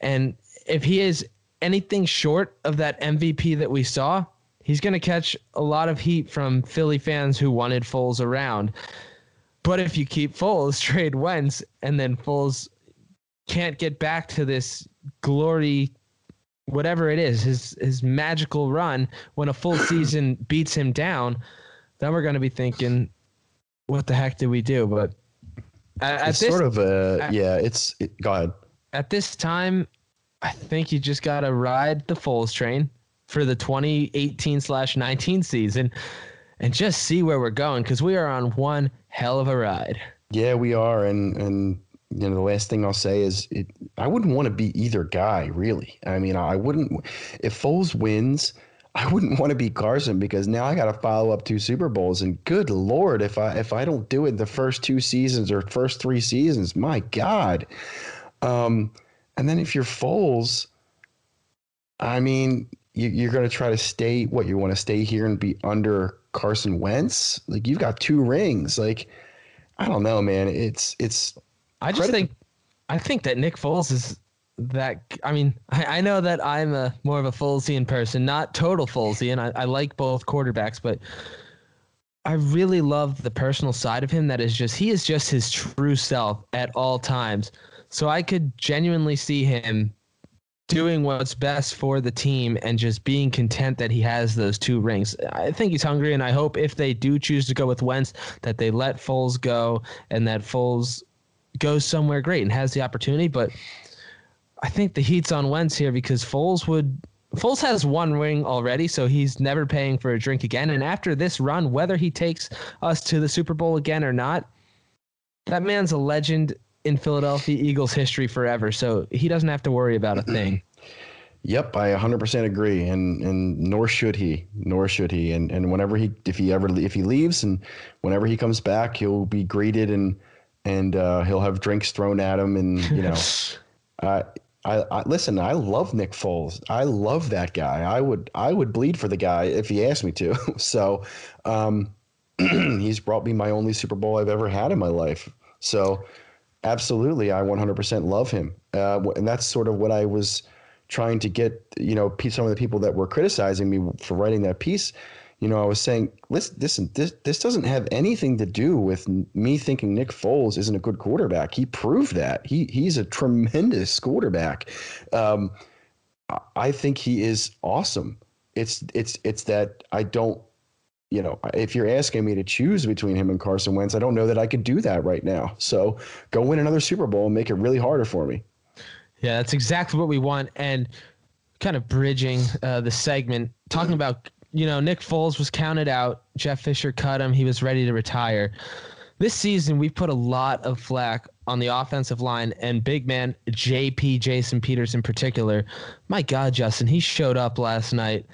And if he is anything short of that MVP that we saw he's going to catch a lot of heat from Philly fans who wanted Foles around. But if you keep Foles, trade Wentz, and then Foles can't get back to this glory, whatever it is, his his magical run when a full season beats him down, then we're going to be thinking, what the heck did we do? But at, at It's this sort of a at- yeah. It's it, go ahead. at this time, I think you just got to ride the Foles train for the 2018 slash 19 season and just see where we're going because we are on one hell of a ride. Yeah, we are, and and you know the last thing I'll say is it. I wouldn't want to be either guy, really. I mean, I wouldn't. If Foles wins, I wouldn't want to be Carson because now I got to follow up two Super Bowls, and good lord, if I if I don't do it the first two seasons or first three seasons, my God. Um, and then if you're Foles, I mean, you, you're going to try to stay. What you want to stay here and be under Carson Wentz? Like you've got two rings, like. I don't know, man. It's it's I just Credit- think, I think that Nick Foles is that. I mean, I, I know that I'm a more of a Folesian person, not total Folesian. I, I like both quarterbacks, but I really love the personal side of him. That is just he is just his true self at all times. So I could genuinely see him doing what's best for the team and just being content that he has those two rings. I think he's hungry, and I hope if they do choose to go with Wentz, that they let Foles go and that Foles goes somewhere great and has the opportunity. But I think the heat's on Wentz here because Foles would. Foles has one ring already, so he's never paying for a drink again. And after this run, whether he takes us to the Super Bowl again or not, that man's a legend in Philadelphia Eagles history forever. So he doesn't have to worry about a thing. Yep, I 100% agree, and and nor should he, nor should he, and and whenever he, if he ever, if he leaves, and whenever he comes back, he'll be greeted and and uh, he'll have drinks thrown at him, and you know, I, I, I listen. I love Nick Foles. I love that guy. I would I would bleed for the guy if he asked me to. so, um, he's brought me my only Super Bowl I've ever had in my life. So, absolutely, I 100% love him, uh, and that's sort of what I was trying to get. You know, some of the people that were criticizing me for writing that piece. You know, I was saying, listen, listen, this this doesn't have anything to do with me thinking Nick Foles isn't a good quarterback. He proved that. He he's a tremendous quarterback. Um, I- I think he is awesome. It's it's it's that I don't you know, if you're asking me to choose between him and Carson Wentz, I don't know that I could do that right now. So go win another Super Bowl and make it really harder for me. Yeah, that's exactly what we want. And kind of bridging uh, the segment, talking about, you know, Nick Foles was counted out. Jeff Fisher cut him. He was ready to retire. This season, we've put a lot of flack on the offensive line and big man JP, Jason Peters in particular. My God, Justin, he showed up last night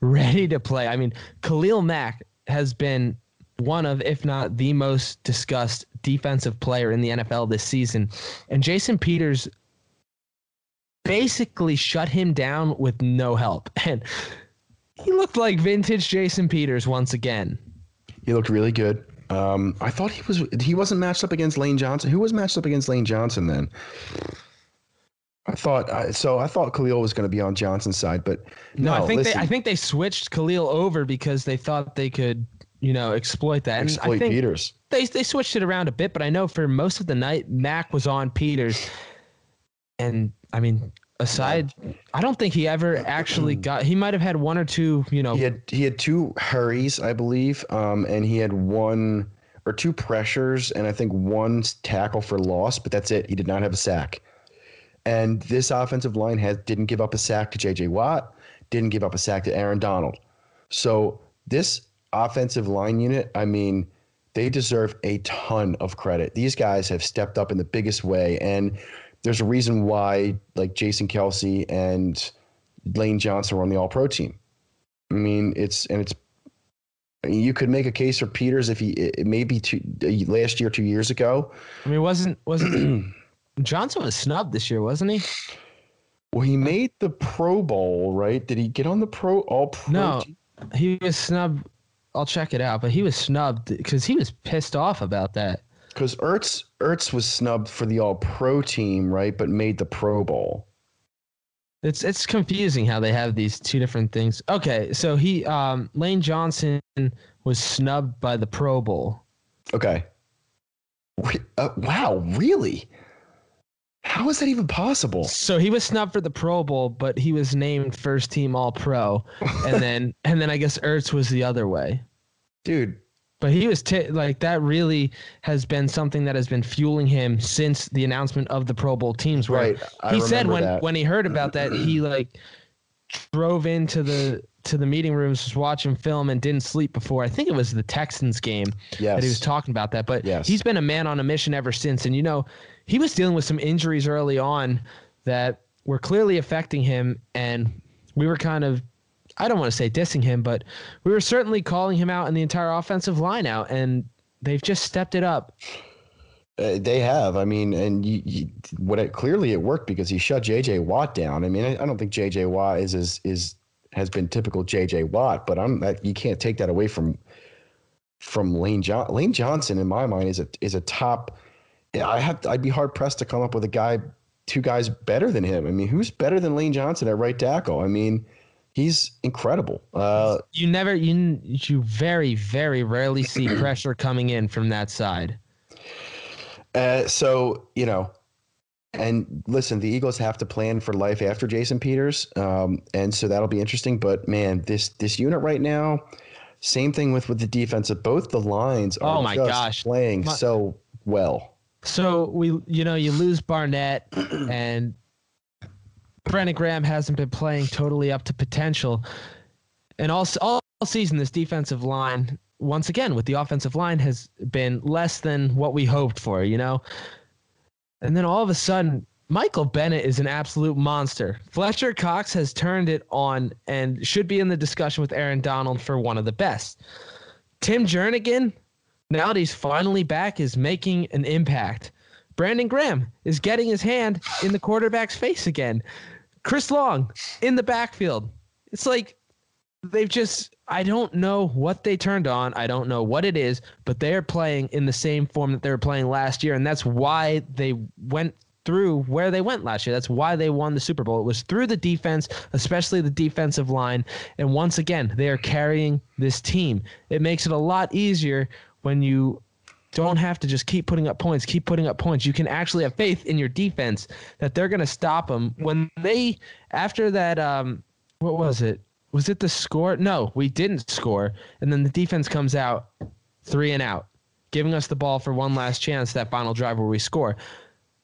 ready to play. I mean, Khalil Mack has been one of, if not the most discussed defensive player in the NFL this season. And Jason Peters basically shut him down with no help. And he looked like vintage Jason Peters once again. He looked really good. Um, I thought he was he wasn't matched up against Lane Johnson. Who was matched up against Lane Johnson then? I thought I, so. I thought Khalil was going to be on Johnson's side, but No, no. I think listen, they I think they switched Khalil over because they thought they could, you know, exploit that. And exploit think Peters. they they switched it around a bit, but I know for most of the night Mack was on Peters, and I mean, aside, I don't think he ever actually got. He might have had one or two, you know. He had he had two hurries, I believe, um, and he had one or two pressures, and I think one tackle for loss. But that's it. He did not have a sack. And this offensive line has didn't give up a sack to J.J. Watt, didn't give up a sack to Aaron Donald. So this offensive line unit, I mean, they deserve a ton of credit. These guys have stepped up in the biggest way, and there's a reason why, like Jason Kelce and Lane Johnson were on the All Pro team. I mean, it's and it's You could make a case for Peters if he it maybe two uh, last year, two years ago. I mean, wasn't wasn't Johnson was snubbed this year, wasn't he? Well, he made the Pro Bowl, right? Did he get on the Pro All Pro? No, team? he was snubbed. I'll check it out, but he was snubbed because he was pissed off about that. Because Ertz Ertz was snubbed for the All Pro team, right? But made the Pro Bowl. It's it's confusing how they have these two different things. Okay, so he um Lane Johnson was snubbed by the Pro Bowl. Okay. Uh, wow, really? How is that even possible? So he was snubbed for the Pro Bowl, but he was named first team All Pro, and then and then I guess Ertz was the other way. Dude, But he was t- like that. Really has been something that has been fueling him since the announcement of the Pro Bowl teams. Right, he said when that. when he heard about that, he like drove into the to the meeting rooms, was watching film, and didn't sleep before. I think it was the Texans game yes. that he was talking about that. But Yes. he's been a man on a mission ever since. And you know, he was dealing with some injuries early on that were clearly affecting him, and we were kind of. I don't want to say dissing him, but we were certainly calling him out and the entire offensive line out, and they've just stepped it up. Uh, they have. I mean, and you, you, what it clearly it worked because he shut J.J. Watt down. I mean, I, I don't think J.J. Watt is is is has been typical J.J. Watt, but I'm that you can't take that away from from Lane John Lane Johnson in my mind is a is a top. I have I'd be hard pressed to come up with a guy, two guys better than him. I mean, who's better than Lane Johnson at right tackle? I mean, he's incredible. Uh, You never, you you very, very rarely see pressure coming in from that side. Uh, so you know, and listen, the Eagles have to plan for life after Jason Peters, um, and so that'll be interesting. But man, this this unit right now, same thing with with the defensive. Both the lines are Oh my just gosh. playing My- so well. So we, you know, you lose Barnett, and Brandon Graham hasn't been playing totally up to potential, and all all season this defensive line, once again with the offensive line, has been less than what we hoped for. You know, and then all of a sudden. Michael Bennett is an absolute monster. Fletcher Cox has turned it on and should be in the discussion with Aaron Donald for one of the best. Tim Jernigan, now that he's finally back, is making an impact. Brandon Graham is getting his hand in the quarterback's face again. Chris Long in the backfield. It's like they've just, I don't know what they turned on. I don't know what it is, but they are playing in the same form that they were playing last year. And that's why they went through where they went last year. That's why they won the Super Bowl. It was through the defense, especially the defensive line. And once again, they are carrying this team. It makes it a lot easier when you don't have to just keep putting up points, keep putting up points. You can actually have faith in your defense that they're going to stop them when they after that um what was it? Was it the score? No, we didn't score. And then the defense comes out 3 and out, giving us the ball for one last chance that final drive where we score.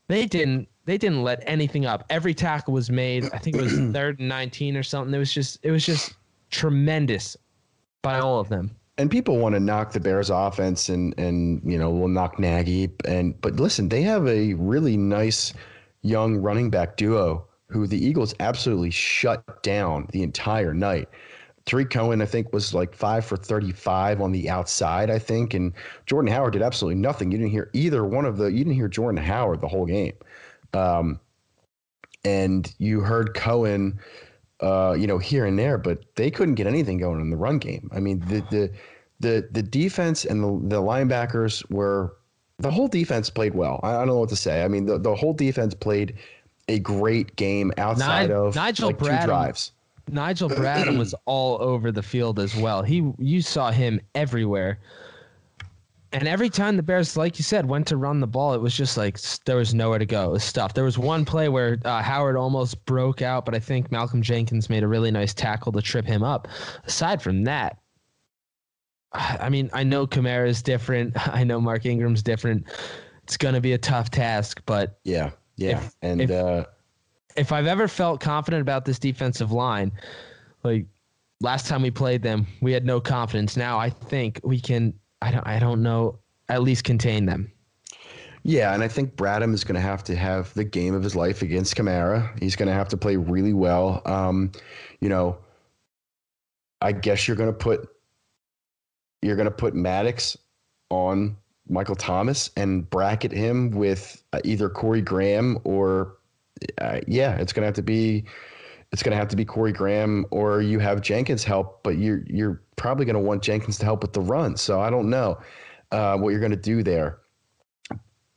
They didn't they didn't let anything up. Every tackle was made. I think it was third and 19 or something. It was just it was just tremendous by all of them. And people want to knock the Bears offense and and you know will knock Nagy and but listen, they have a really nice young running back duo who the Eagles absolutely shut down the entire night. Tarik Cohen, I think, was like five for 35 on the outside, I think. And Jordan Howard did absolutely nothing. You didn't hear either one of the, you didn't hear Jordan Howard the whole game. Um, and you heard Cohen, uh, you know, here and there, but they couldn't get anything going in the run game. I mean, the, the, the, the defense and the, the linebackers were, the whole defense played well. I, I don't know what to say. I mean, the, the whole defense played a great game outside of Nigel like two drives. Nigel Bradham was all over the field as well. He you saw him everywhere. And every time the Bears, like you said, went to run the ball, it was just like there was nowhere to go. It was stuff. There was one play where uh, Howard almost broke out, but I think Malcolm Jenkins made a really nice tackle to trip him up. Aside from that, I mean, I know Kamara is different. I know Mark Ingram's different. It's going to be a tough task, but Yeah. Yeah. If- and, if- uh, if I've ever felt confident about this defensive line, like last time we played them, we had no confidence. Now I think we can. I don't. I don't know. At least contain them. Yeah, and I think Bradham is going to have to have the game of his life against Kamara. He's going to have to play really well. Um, you know, I guess you're going to put you're going to put Maddox on Michael Thomas and bracket him with uh, either Corey Graham or uh, yeah, it's going to have to be it's going to have to be Corey Graham or you have Jenkins help, but you're you're probably going to want Jenkins to help with the run. So I don't know uh, what you're going to do there.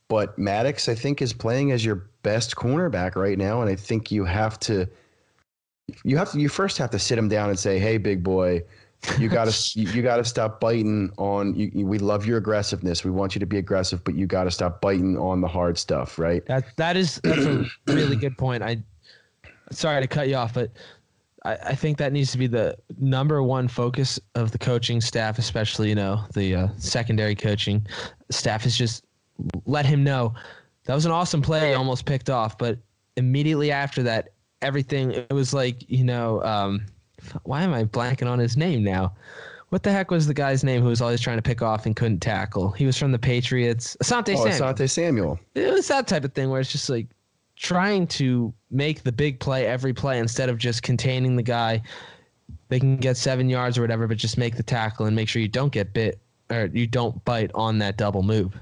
But Maddox, I think, is playing as your best cornerback right now, and I think you have to you have to you first have to sit him down and say, "Hey, big boy." You got to you, got to stop biting on. You, you, we love your aggressiveness. We want you to be aggressive, but you got to stop biting on the hard stuff, right? That that is that's a really good point. I sorry to cut you off, but I, I think that needs to be the number one focus of the coaching staff, especially you know the uh, secondary coaching staff. Is just let him know that was an awesome play. He almost picked off, but immediately after that, everything it was like you know. Um, why am I blanking on his name now? What the heck was the guy's name who was always trying to pick off and couldn't tackle? He was from the Patriots. Asante Oh, Samuel. Asante Samuel. It was that type of thing where it's just like trying to make the big play every play instead of just containing the guy. They can get seven yards or whatever, but just make the tackle and make sure you don't get bit or you don't bite on that double move.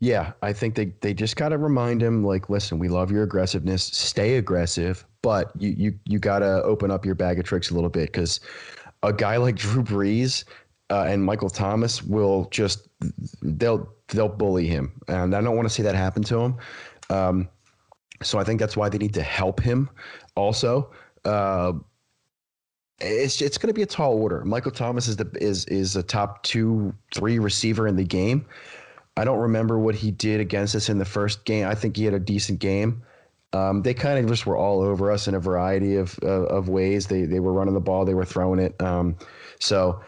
Yeah, I think they, they just got to remind him, like, listen, we love your aggressiveness. Stay aggressive, but you you you got to open up your bag of tricks a little bit because a guy like Drew Brees uh, and Michael Thomas will just they'll they'll bully him, and I don't want to see that happen to him. Um, so I think that's why they need to help him. Also, uh, it's it's going to be a tall order. Michael Thomas is the is is a top two three receiver in the game. I don't remember what he did against us in the first game. I think he had a decent game. Um, they kind of just were all over us in a variety of of ways. They they were running the ball, they were throwing it. Um, so,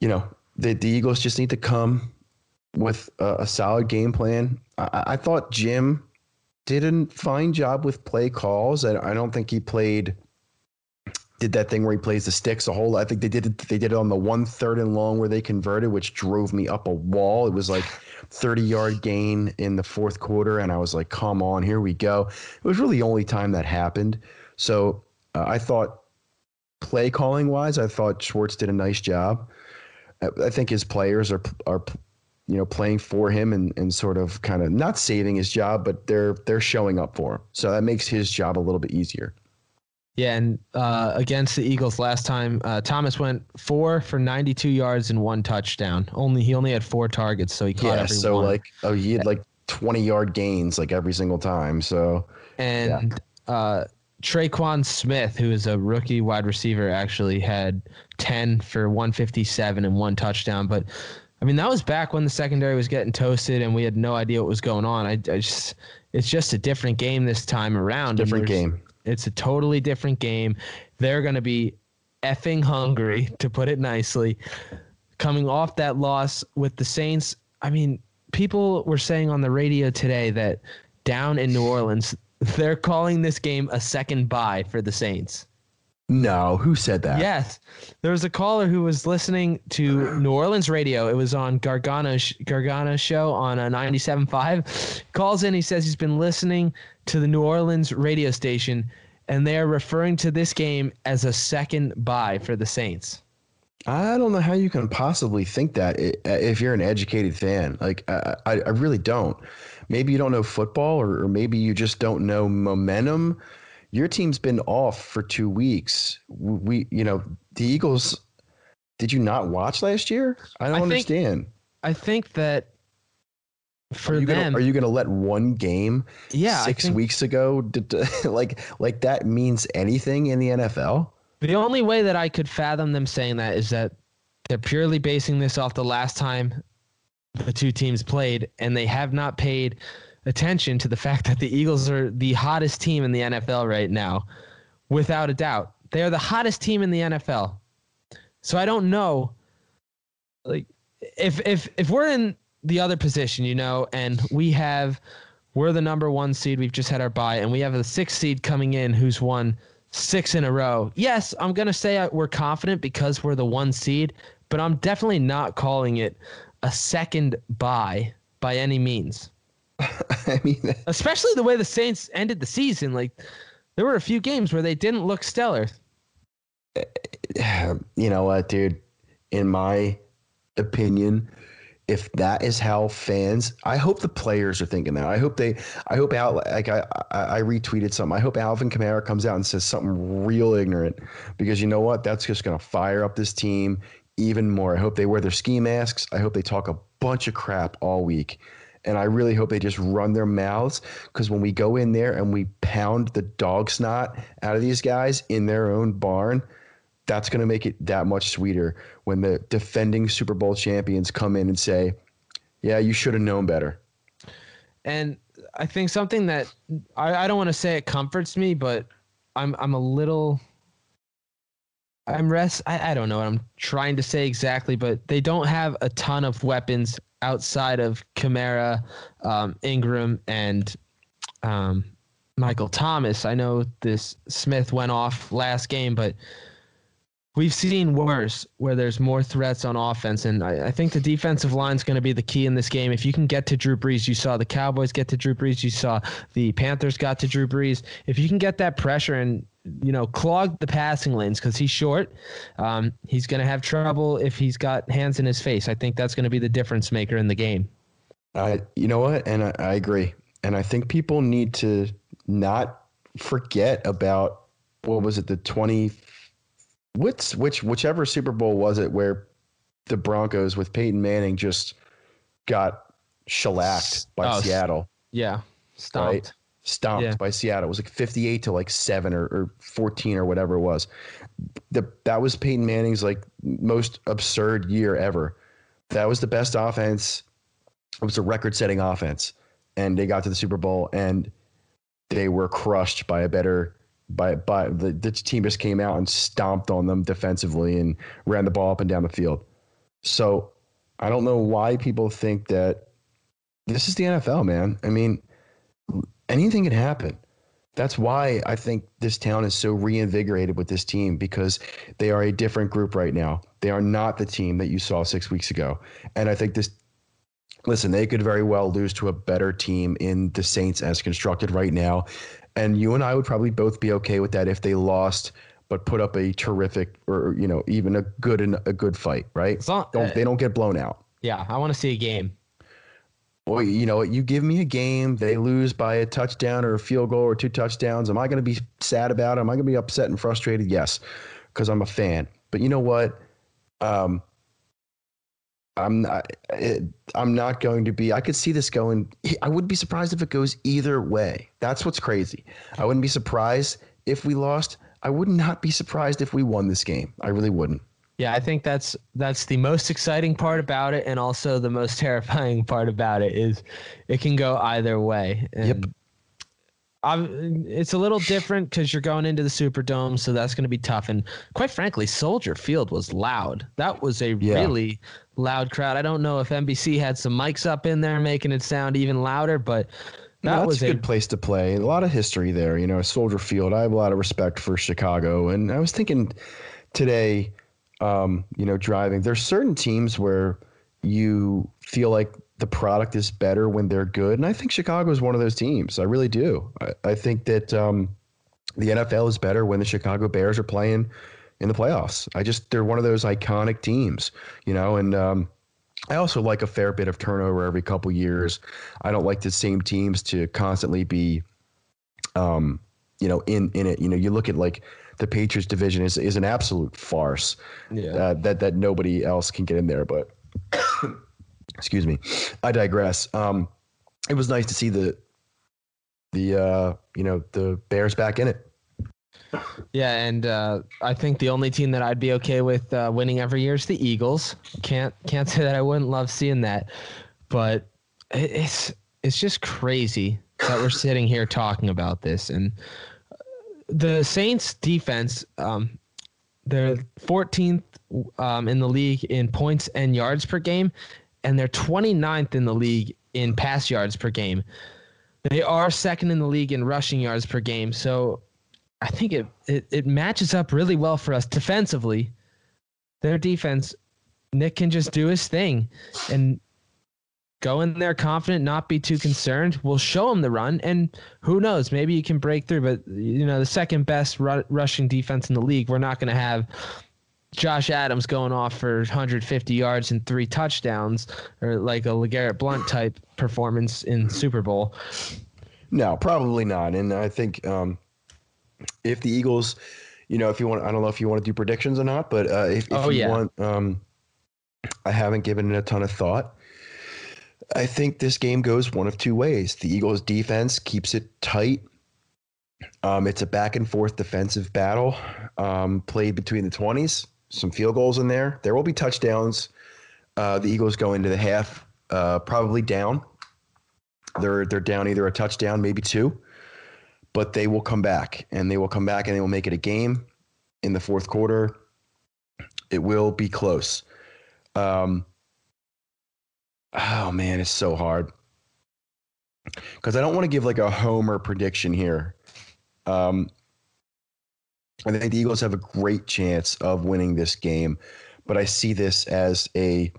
you know, the the Eagles just need to come with a, a solid game plan. I, I thought Jim did a fine job with play calls. I, I don't think he played did that thing where he plays the sticks a whole I think they did it they did it on the one third and long where they converted, which drove me up a wall. It was like 30 yard gain in the fourth quarter, and I was like, come on, here we go. It was really the only time that happened. So uh, I thought play calling wise, I thought Schwartz did a nice job. I, I think his players are are you know playing for him and, and sort of kind of not saving his job, but they're they're showing up for him. So that makes his job a little bit easier. Yeah, and uh, against the Eagles last time, uh, Thomas went four for 92 yards and one touchdown. Only he only had four targets, so he caught Yeah, every so one. like oh he had like 20 yard gains like every single time. So and uh, Tre'Quan Smith, who is a rookie wide receiver, actually had 10 for 157 and one touchdown. But I mean, that was back when the secondary was getting toasted and we had no idea what was going on. I, I just, it's just a different game this time around. different game. It's a totally different game. They're going to be effing hungry, to put it nicely, coming off that loss with the Saints. I mean, people were saying on the radio today that down in New Orleans, they're calling this game a second bye for the Saints. No, who said that? Yes, there was a caller who was listening to New Orleans radio. It was on Gargano's Gargano's show on uh, 97.5. Calls in, he says he's been listening to the New Orleans radio station, and they are referring to this game as a second bye for the Saints. I don't know how you can possibly think that if you're an educated fan. Like, I, I I really don't. Maybe you don't know football, or, or maybe you just don't know momentum. Your team's been off for two weeks. We, you know, the Eagles. Did you not watch last year? I don't I think- understand. I think that for Are you, them, gonna, are you gonna let one game yeah, six think weeks ago, did, like like that means anything in the NFL? The only way that I could fathom them saying that is that they're purely basing this off the last time the two teams played, and they have not paid attention to the fact that the Eagles are the hottest team in the NFL right now, without a doubt. They are the hottest team in the NFL. So I don't know, like, if if if we're in the other position, you know, and we have we're the number one seed. We've just had our bye, and we have a sixth seed coming in who's won six in a row. Yes, I'm gonna say we're confident because we're the one seed, but I'm definitely not calling it a second bye by any means. I mean, Especially the way the Saints ended the season. Like there were a few games where they didn't look stellar. you know what, dude? In my opinion, if that is how fans, I hope the players are thinking that. I hope they, I hope Al, like I, I, I retweeted something. I hope Alvin Kamara comes out and says something real ignorant because you know what? That's just going to fire up this team even more. I hope they wear their ski masks. I hope they talk a bunch of crap all week. And I really hope they just run their mouths because when we go in there and we pound the dog snot out of these guys in their own barn, that's going to make it that much sweeter when the defending Super Bowl champions come in and say, "Yeah, you should have known better." And I think something that I, I don't want to say it comforts me, but I'm I'm a little I'm rest I, I don't know what I'm trying to say exactly, but they don't have a ton of weapons outside of Kamara, um, Ingram, and um, Michael Thomas. I know this Smith went off last game, but We've seen worse where there's more threats on offense, and I, I think the defensive line is going to be the key in this game. If you can get to Drew Brees, you saw the Cowboys get to Drew Brees, you saw the Panthers got to Drew Brees. If you can get that pressure and you know clog the passing lanes because he's short, um, he's going to have trouble if he's got hands in his face. I think that's going to be the difference maker in the game. I, you know what, and I, I agree, and I think people need to not forget about what was it the twenty which which whichever Super Bowl was it where the Broncos with Peyton Manning just got shellacked by oh, Seattle? Yeah, stomped. Right? Stomped yeah. by Seattle. It was like 58 to like seven or, or 14 or whatever it was. The, that was Peyton Manning's like most absurd year ever. That was the best offense. It was a record setting offense. And they got to the Super Bowl and they were crushed by a better by by the, the team just came out and stomped on them defensively and ran the ball up and down the field. So I don't know why people think that this is the NFL, man. I mean, anything can happen. That's why I think this town is so reinvigorated with this team because they are a different group right now. They are not the team that you saw six weeks ago. And I think this listen, they could very well lose to a better team in the Saints as constructed right now. And you and I would probably both be okay with that if they lost, but put up a terrific or you know even a good and a good fight, right? Not, don't, uh, they don't get blown out. Yeah, I want to see a game. Well, you know, you give me a game, they lose by a touchdown or a field goal or two touchdowns. Am I going to be sad about it? Am I going to be upset and frustrated? Yes, because I'm a fan. But you know what? Um, I'm not. It, I'm not going to be. I could see this going. I wouldn't be surprised if it goes either way. That's what's crazy. I wouldn't be surprised if we lost. I would not be surprised if we won this game. I really wouldn't. Yeah, I think that's that's the most exciting part about it, and also the most terrifying part about it is it can go either way. And yep. I'm, it's a little different because you're going into the Superdome, so that's going to be tough. And quite frankly, Soldier Field was loud. That was a yeah. really loud crowd. I don't know if NBC had some mics up in there making it sound even louder, but that no, was a good place to play. A lot of history there. You know, Soldier Field. I have a lot of respect for Chicago, and I was thinking today, um, you know, driving. There's certain teams where you feel like the product is better when they're good. And I think Chicago is one of those teams. I really do. I, I think that um, the NFL is better when the Chicago Bears are playing in the playoffs. I just, they're one of those iconic teams, you know, and, um, I also like a fair bit of turnover every couple years. I don't like the same teams to constantly be, um, you know, in in it. You know, you look at like the Patriots division is is an absolute farce. Yeah. Uh, that that nobody else can get in there. But excuse me, I digress. Um, it was nice to see the the uh, you know the Bears back in it. Yeah, and uh, I think the only team that I'd be okay with uh, winning every year is the Eagles. Can't can't say that I wouldn't love seeing that, but it's it's just crazy that we're sitting here talking about this. And the Saints defense, um, they're 14th um, in the league in points and yards per game, and they're 29th in the league in pass yards per game. They are second in the league in rushing yards per game. So I think it, it, it matches up really well for us defensively. Their defense, Nick can just do his thing and go in there confident, not be too concerned. We'll show him the run, and who knows? Maybe you can break through. But you know, the second best ru- rushing defense in the league, we're not going to have Josh Adams going off for 150 yards and three touchdowns, or like a Legarrette Blunt type performance in Super Bowl. No, probably not. And I think um, if the Eagles, you know, if you want, I don't know if you want to do predictions or not, but uh, if, if Oh, you yeah. want, um, I haven't given it a ton of thought. I think this game goes one of two ways. The Eagles defense keeps it tight. Um, it's a back and forth defensive battle um, played between the 20s, some field goals in there. There will be touchdowns. Uh, the Eagles go into the half uh, probably down. They're they're down either a touchdown, maybe two, but they will come back and they will come back and they will make it a game in the fourth quarter. It will be close. Um, oh man, it's so hard because I don't want to give like a homer prediction here. Um, I think the Eagles have a great chance of winning this game, but I see this as a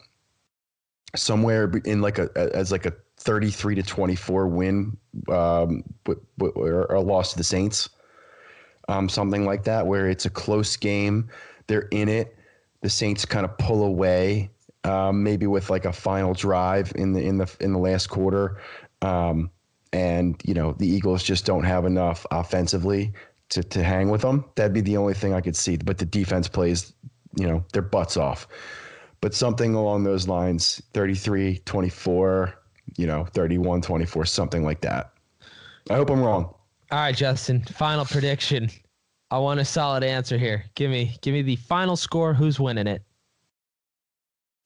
somewhere in like a as like a 33 to 24 win um or a loss to the Saints. Um something like that where it's a close game, they're in it, the Saints kind of pull away um maybe with like a final drive in the in the in the last quarter. Um and you know, the Eagles just don't have enough offensively to to hang with them. That'd be the only thing I could see, but the defense plays, you know, their butts off but something along those lines 33 24 you know 31 24 something like that i hope i'm wrong All right, Justin. Final prediction. I want a solid answer here. Give me, give me the final score. Who's winning it?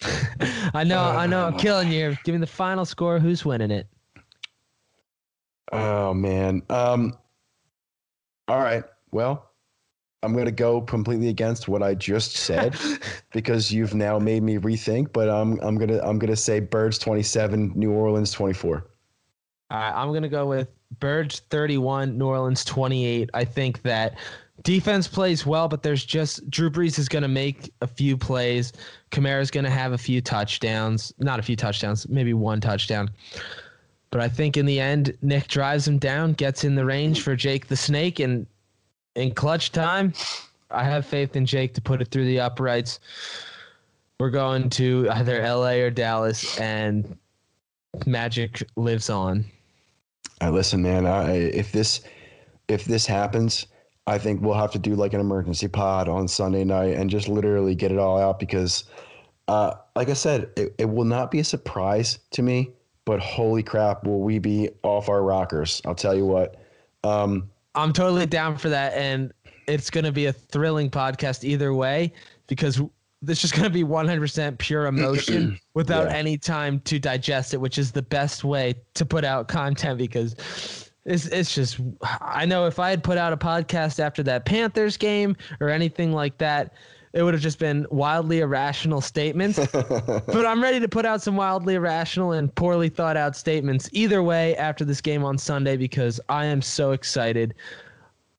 I know, I know, I'm killing you. Give me the final score. Who's winning it? oh man um all right well i'm going to go completely against what i just said because you've now made me rethink but i'm i'm going to i'm going to say birds 27 new orleans 24 All right, I'm gonna go with Birds 31, New Orleans 28. I think that defense plays well, but there's just Drew Brees is gonna make a few plays. Kamara's gonna have a few touchdowns, not a few touchdowns, maybe one touchdown. But I think in the end, Nick drives him down, gets in the range for Jake the Snake, and in clutch time, I have faith in Jake to put it through the uprights. We're going to either LA or Dallas, and magic lives on. I listen, man. I, if this if this happens, I think we'll have to do like an emergency pod on Sunday night and just literally get it all out because, uh, like I said, it, it will not be a surprise to me. But holy crap, will we be off our rockers? I'll tell you what. Um, I'm totally down for that, and it's going to be a thrilling podcast either way because it's just going to be 100% pure emotion without Yeah. any time to digest it, which is the best way to put out content because it's it's just I know if I had put out a podcast after that Panthers game or anything like that, it would have just been wildly irrational statements. but I'm ready to put out some wildly irrational and poorly thought out statements either way after this game on Sunday because I am so excited.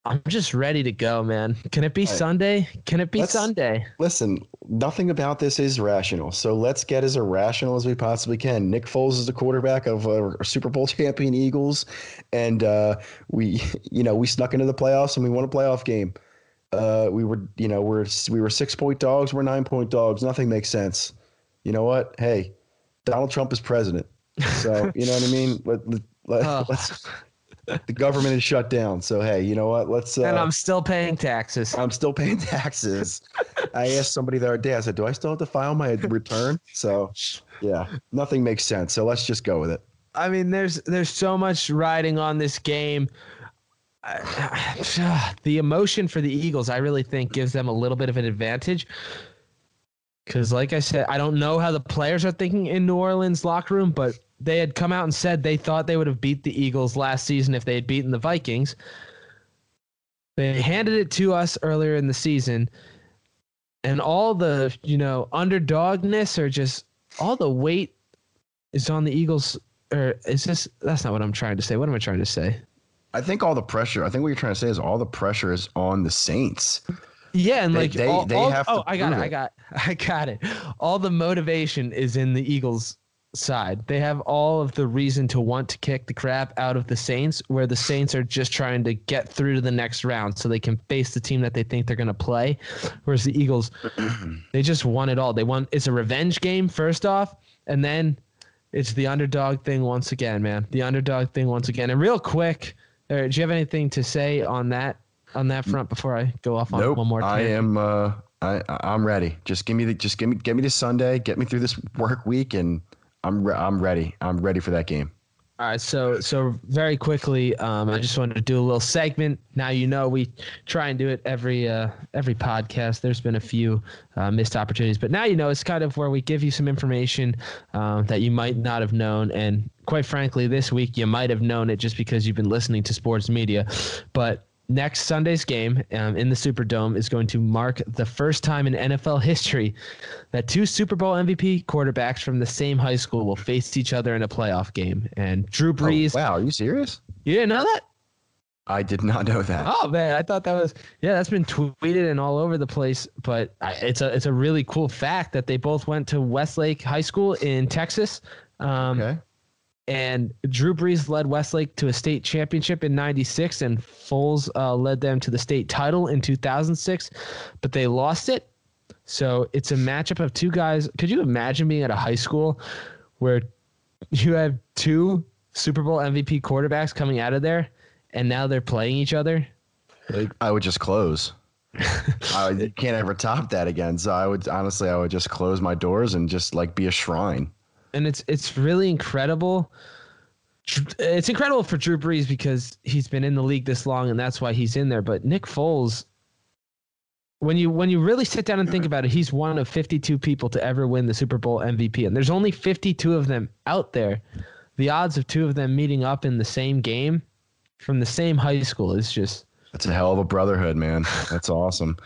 I'm just ready to go, man. Can it be Sunday? Can it be Let's- Sunday? listen, nothing about this is rational. So let's get as irrational as we possibly can. Nick Foles is the quarterback of uh, Super Bowl champion Eagles, and uh, we, you know, we snuck into the playoffs and we won a playoff game. Uh, we were, you know, we're we were six point dogs. We're nine point dogs. Nothing makes sense. You know what? Hey, Donald Trump is president. So you know what I mean. Let, let, let, Oh. us the government is shut down. So hey, you know what? Let's. Uh, and I'm still paying taxes. I'm still paying taxes. I asked somebody the other day, I said, Do I still have to file my return? So, yeah, nothing makes sense. So let's just go with it. I mean, there's there's so much riding on this game. The emotion for the Eagles, I really think, gives them a little bit of an advantage. Because, like I said, I don't know how the players are thinking in New Orleans locker room, but they had come out and said they thought they would have beat the Eagles last season if they had beaten the Vikings. They handed it to us earlier in the season, and all the you know underdogness or just all the weight is on the Eagles or is this that's not what I'm trying to say. What am I trying to say? I think all the pressure, I think what you're trying to say is all the pressure is on the Saints. Yeah, and They- like they- all, they all- have oh, I got it, prove I got I got it. All the motivation is in the Eagles side. They have all of the reason to want to kick the crap out of the Saints, where the Saints are just trying to get through to the next round so they can face the team that they think they're going to play. Whereas the Eagles, they just want it all. They want it's a revenge game first off, and then it's the underdog thing once again, man. The underdog thing once again. And real quick, do you have anything to say on that on that front before I go off on Nope. one more? I am. Uh, I I'm ready. Just give me the. Just give me. Get me to Sunday. Get me through this work week, and I'm. Re- I'm ready. I'm ready for that game. All right, so so very quickly, um, I just wanted to do a little segment. Now you know we try and do it every uh, every podcast. There's been a few uh, missed opportunities, but now you know it's kind of where we give you some information um, that you might not have known, and quite frankly, this week you might have known it just because you've been listening to sports media. But next Sunday's game um, in the Superdome is going to mark the first time in NFL history that two Super Bowl MVP quarterbacks from the same high school will face each other in a playoff game. And Drew Brees, Oh, wow. Are you serious? you didn't know that? I did not know that. Oh man, I thought that was yeah. That's been tweeted and all over the place. But I, it's a it's a really cool fact that they both went to Westlake High School in Texas. Um, Okay. And Drew Brees led Westlake to a state championship in '96, and Foles uh, led them to the state title in 2006, but they lost it. So it's a matchup of two guys. Could you imagine being at a high school where you have two Super Bowl MVP quarterbacks coming out of there, and now they're playing each other? I would just close. I, can't ever top that again. So I would honestly, I would just close my doors and just like be a shrine. And it's it's really incredible. It's incredible for Drew Brees because he's been in the league this long, and that's why he's in there. But Nick Foles, when you when you really sit down and think about it, he's one of 52 people to ever win the Super Bowl MVP, and there's only 52 of them out there. The odds of two of them meeting up in the same game from the same high school is just That's a hell of a brotherhood, man. That's awesome.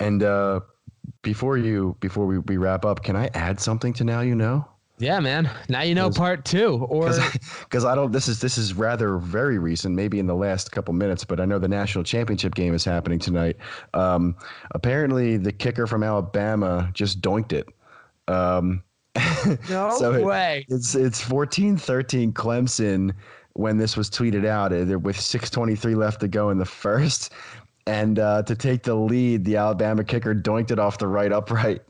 And uh, before you, before we, we wrap up, can I add something to now you know? Yeah, man. Now you know part two, or Because I don't. This is this is rather very recent, maybe in the last couple minutes. But I know the national championship game is happening tonight. Um, apparently, the kicker from Alabama just doinked it. Um, no so it- way. It's it's 14-13 Clemson when this was tweeted out uh, with 6:23 left to go in the first, and uh, to take the lead, the Alabama kicker doinked it off the right upright.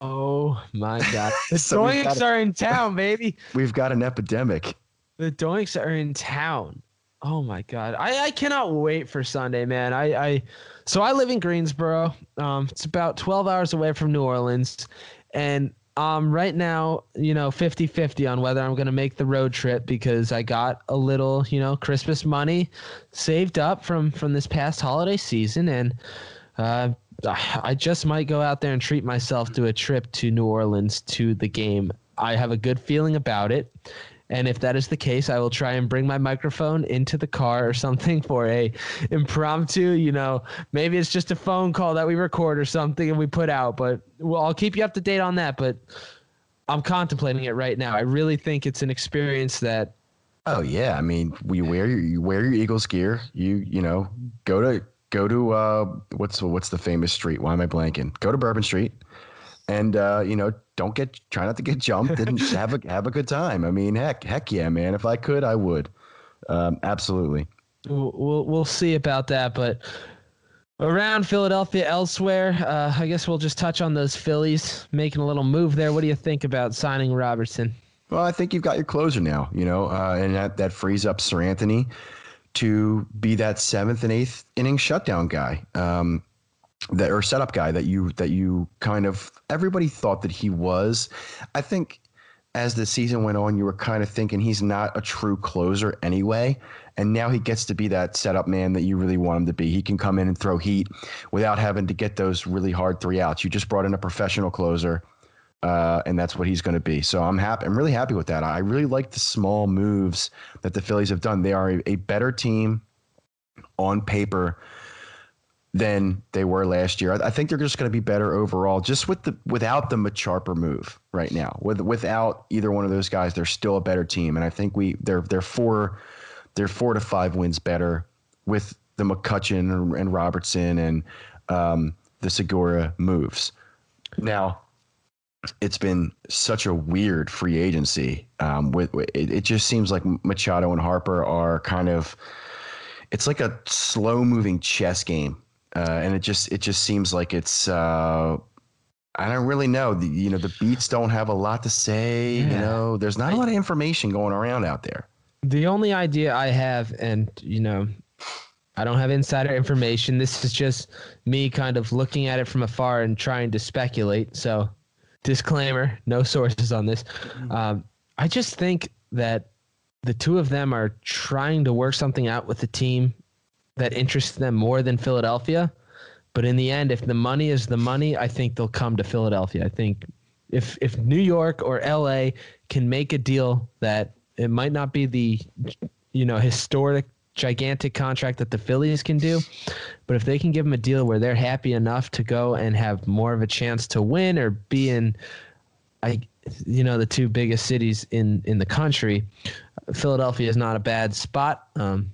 Oh my god. The So Doinks are in town, baby. We've got an epidemic. The Doinks are in town. Oh my god. I, I cannot wait for Sunday, man. I, I so I live in Greensboro. Um it's about 12 hours away from New Orleans and um right now, you know, 50-50 on whether I'm going to make the road trip because I got a little, you know, Christmas money saved up from from this past holiday season and uh I just might go out there and treat myself to a trip to New Orleans to the game. I have a good feeling about it. And if that is the case, I will try and bring my microphone into the car or something for a impromptu, you know, maybe it's just a phone call that we record or something and we put out, but well, I'll keep you up to date on that, but I'm contemplating it right now. I really think it's an experience that Oh yeah, I mean, we wear your you wear your Eagles gear. You you know go to go to uh what's what's the famous street? Why am I blanking? Go to Bourbon Street, and uh, you know don't get try not to get jumped and have a have a good time. I mean, heck heck yeah, man. If I could, I would. Um, absolutely. we'll, we'll see about that, but around Philadelphia, elsewhere, uh, I guess we'll just touch on those Phillies making a little move there. What do you think about signing Robertson? Well, I think you've got your closer now, you know, uh, and that, that frees up Seranthony to be that seventh and eighth inning shutdown guy, um, that or setup guy that you that you kind of everybody thought that he was. I think as the season went on, you were kind of thinking he's not a true closer anyway, and now he gets to be that setup man that you really want him to be. He can come in and throw heat without having to get those really hard three outs. You just brought in a professional closer uh, and that's what he's going to be. So I'm happy. I'm really happy with that. I really like the small moves that the Phillies have done. They are a, a better team on paper than they were last year. I, I think they're just going to be better overall, just with the without the Macharper move right now. With without either one of those guys, they're still a better team. And I think we they're they're four they're four to five wins better with the McCutcheon and, Robertson and um, the Segura moves. Now it's been such a weird free agency. Um, with it, it just seems like Machado and Harper are kind of it's like a slow moving chess game, uh, and it just it just seems like it's. Uh, I don't really know. The, you know, the beats don't have a lot to say. Yeah. You know, there's not a lot of information going around out there. The only idea I have, and you know, I don't have insider information. This is just me kind of looking at it from afar and trying to speculate. So, disclaimer: no sources on this. Mm-hmm. Um, I just think that the two of them are trying to work something out with the team that interests them more than Philadelphia. But in the end, if the money is the money, I think they'll come to Philadelphia. I think if if New York or LA can make a deal that it might not be the you know historic gigantic contract that the Phillies can do, but if they can give them a deal where they're happy enough to go and have more of a chance to win or be in I you know the two biggest cities in in the country, Philadelphia is not a bad spot. Um,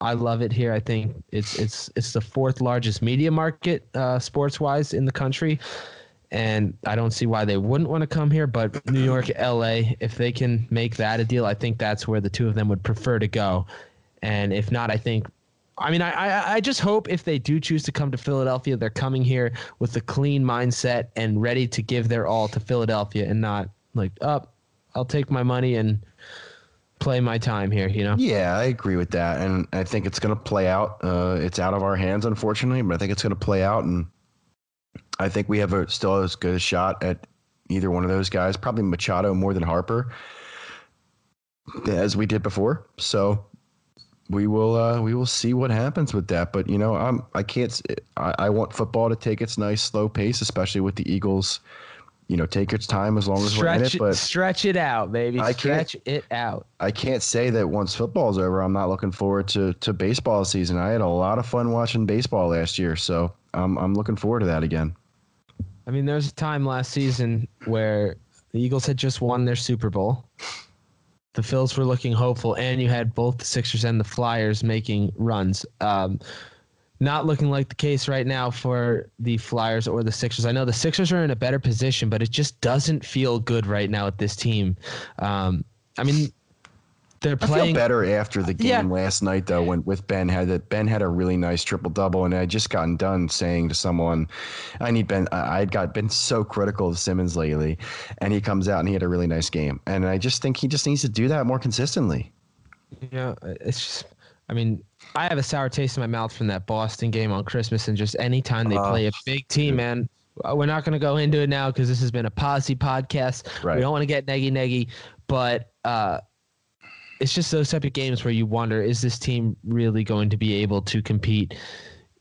I love it here. I think it's it's it's the fourth largest media market uh, sports wise in the country, and I don't see why they wouldn't want to come here. But New York, L.A., if they can make that a deal, I think that's where the two of them would prefer to go. And if not, I think. I mean, I, I, just hope if they do choose to come to Philadelphia, they're coming here with a clean mindset and ready to give their all to Philadelphia and not like, up, oh, I'll take my money and play my time here, you know? Yeah, I agree with that. And I think it's going to play out. Uh, it's out of our hands, unfortunately, but I think it's going to play out. And I think we have a, still as good a shot at either one of those guys, probably Machado more than Harper, as we did before. So we will uh, we will see what happens with that. But you know, I'm I can't. I, I want football to take its nice slow pace, especially with the Eagles you know, take its time as long as stretch we're in it. But stretch it out, baby. I stretch it out. I can't say that once football's over, I'm not looking forward to to baseball season. I had a lot of fun watching baseball last year, so I'm I'm looking forward to that again. I mean, there was a time last season where the Eagles had just won their Super Bowl. The Phils were looking hopeful, and you had both the Sixers and the Flyers making runs. Um, not looking like the case right now for the Flyers or the Sixers. I know the Sixers are in a better position, but it just doesn't feel good right now with this team. Um, I mean, they're playing I feel better after the game yeah. last night though when with Ben had that Ben had a really nice triple double and I just gotten done saying to someone I need Ben I had got been so critical of Simmons lately and he comes out and he had a really nice game and I just think he just needs to do that more consistently. Yeah, it's just I mean I have a sour taste in my mouth from that Boston game on Christmas, and just anytime they uh, play a big team, man. Uh, we're not going to go into it now because this has been a posse podcast. Right. We don't want to get neggy neggy, but uh, it's just those type of games where you wonder: is this team really going to be able to compete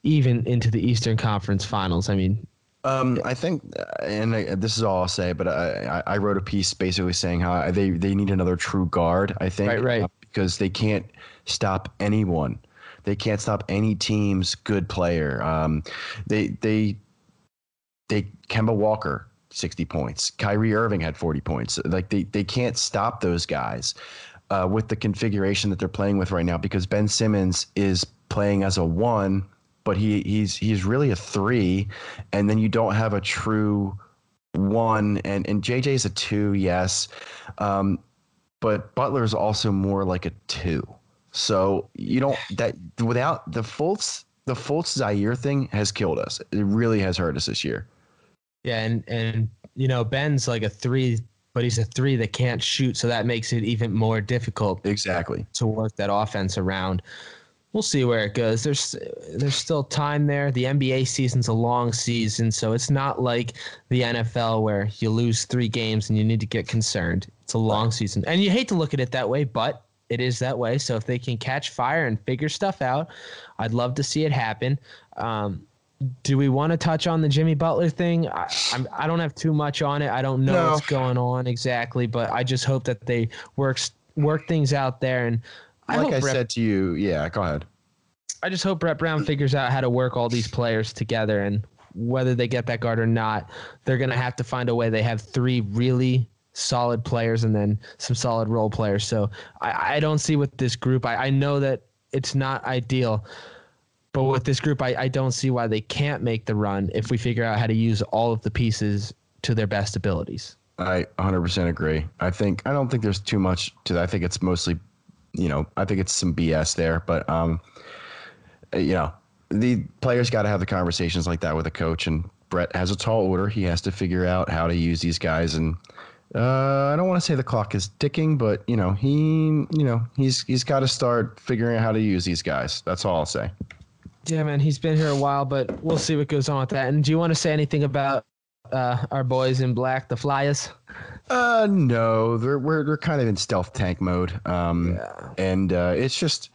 even into the Eastern Conference Finals? I mean, um, I think, and I, this is all I'll say, but I, I wrote a piece basically saying how they, they need another true guard. I think, right, right. Uh, because they can't stop anyone. They can't stop any team's good player. Um, they they they Kemba Walker 60 points. Kyrie Irving had 40 points. Like they they can't stop those guys uh, with the configuration that they're playing with right now because Ben Simmons is playing as a one, but he he's he's really a three, and then you don't have a true one and and JJ's a two, yes. Um, but Butler is also more like a two. So you don't that without the Fultz the Fultz Zaire thing has killed us. It really has hurt us this year. Yeah, and and you know Ben's like a three, but he's a three that can't shoot, so that makes it even more difficult. Exactly to work that offense around. We'll see where it goes. There's there's still time there. The NBA season's a long season, so it's not like the NFL where you lose three games and you need to get concerned. It's a long season, and you hate to look at it that way, but it is that way. So if they can catch fire and figure stuff out, I'd love to see it happen. Um, do we want to touch on the Jimmy Butler thing? I, I'm, I don't have too much on it. I don't know no. what's going on exactly, but I just hope that they work work things out there. And I like I Brett, said to you, yeah, go ahead. I just hope Brett Brown figures out how to work all these players together, and whether they get that guard or not, they're gonna have to find a way. They have three really solid players and then some solid role players. So I, I don't see with this group. I, I know that it's not ideal, but with this group, I, I don't see why they can't make the run if we figure out how to use all of the pieces to their best abilities. I 100% agree. I think I don't think there's too much to that. I think it's mostly, you know, I think it's some BS there, but um, you know, the players got to have the conversations like that with a coach, and Brett has a tall order. He has to figure out how to use these guys, and uh, I don't want to say the clock is ticking, but you know, he, you know, he's he's got to start figuring out how to use these guys. That's all I'll say. Yeah, man, he's been here a while, but we'll see what goes on with that. And do you want to say anything about uh, our boys in black, the Flyers? Uh, no, they're we're they're kind of in stealth tank mode. Um, Yeah. and uh, it's just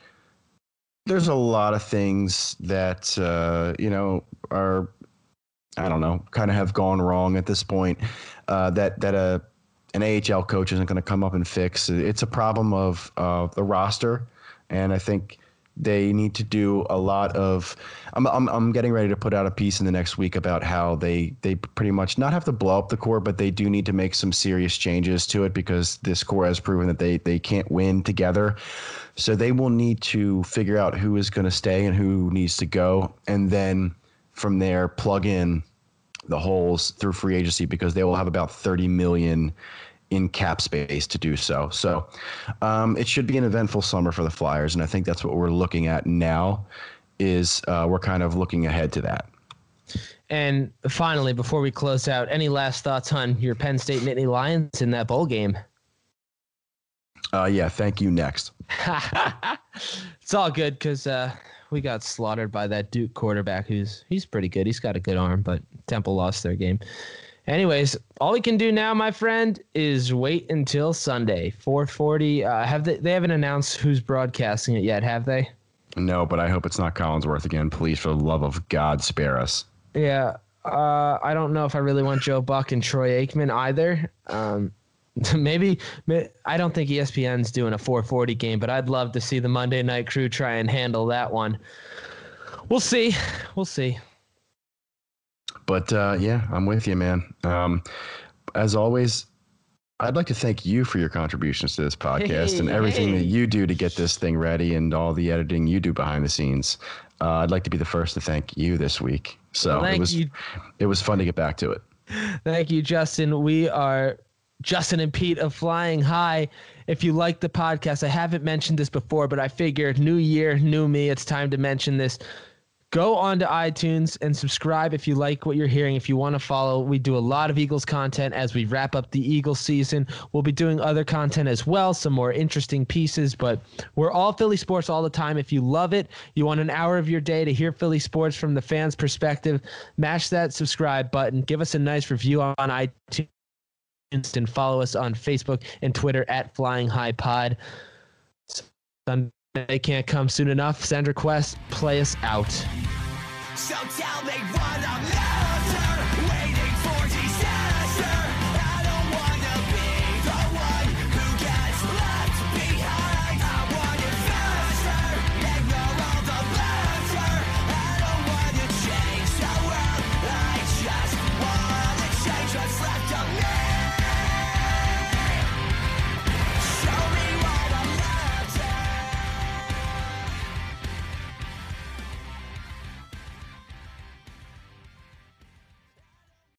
there's a lot of things that uh, you know are I don't know, kind of have gone wrong at this point. Uh, that that a an AHL coach isn't going to come up and fix. It's a problem of uh, the roster, and I think they need to do a lot of. I'm, I'm I'm getting ready to put out a piece in the next week about how they they pretty much not have to blow up the core, but they do need to make some serious changes to it because this core has proven that they they can't win together. So they will need to figure out who is going to stay and who needs to go, and then from there plug in the holes through free agency because they will have about 30 million in cap space to do so. So um, it should be an eventful summer for the Flyers, and I think that's what we're looking at now. Is uh, we're kind of looking ahead to that. And finally, before we close out, any last thoughts on your Penn State Nittany Lions in that bowl game? Uh, yeah, thank you. Next. it's all good because uh, we got slaughtered by that Duke quarterback who's he's pretty good. He's got a good arm, but Temple lost their game. Anyways, all we can do now, my friend, is wait until Sunday, 4:40. Uh, have they? They haven't announced who's broadcasting it yet, have they? No, but I hope it's not Collinsworth again. Please, for the love of God, spare us. Yeah. Uh, I don't know if I really want Joe Buck and Troy Aikman either. Um, maybe I don't think ESPN's doing a 440 game, but I'd love to see the Monday Night Crew try and handle that one. We'll see. We'll see. But uh, yeah, I'm with you, man. Um, as always, I'd like to thank you for your contributions to this podcast and everything hey. that you do to get this thing ready and all the editing you do behind the scenes. Uh, I'd like to be the first to thank you this week. So it was you. it was fun to get back to it. Thank you, Justin. We are Justin and Pete of Phlying High. If you like the podcast, I haven't mentioned this before, but I figured new year, new me, it's time to mention this. Go on to iTunes and subscribe if you like what you're hearing. If you want to follow, we do a lot of Eagles content as we wrap up the Eagles season. We'll be doing other content as well, some more interesting pieces, but we're all Philly sports all the time. If you love it, you want an hour of your day to hear Philly sports from the fans' perspective, mash that subscribe button. Give us a nice review on iTunes and follow us on Facebook and Twitter at Phlying High Pod. Sunday can't come soon enough. Send requests, play us out. So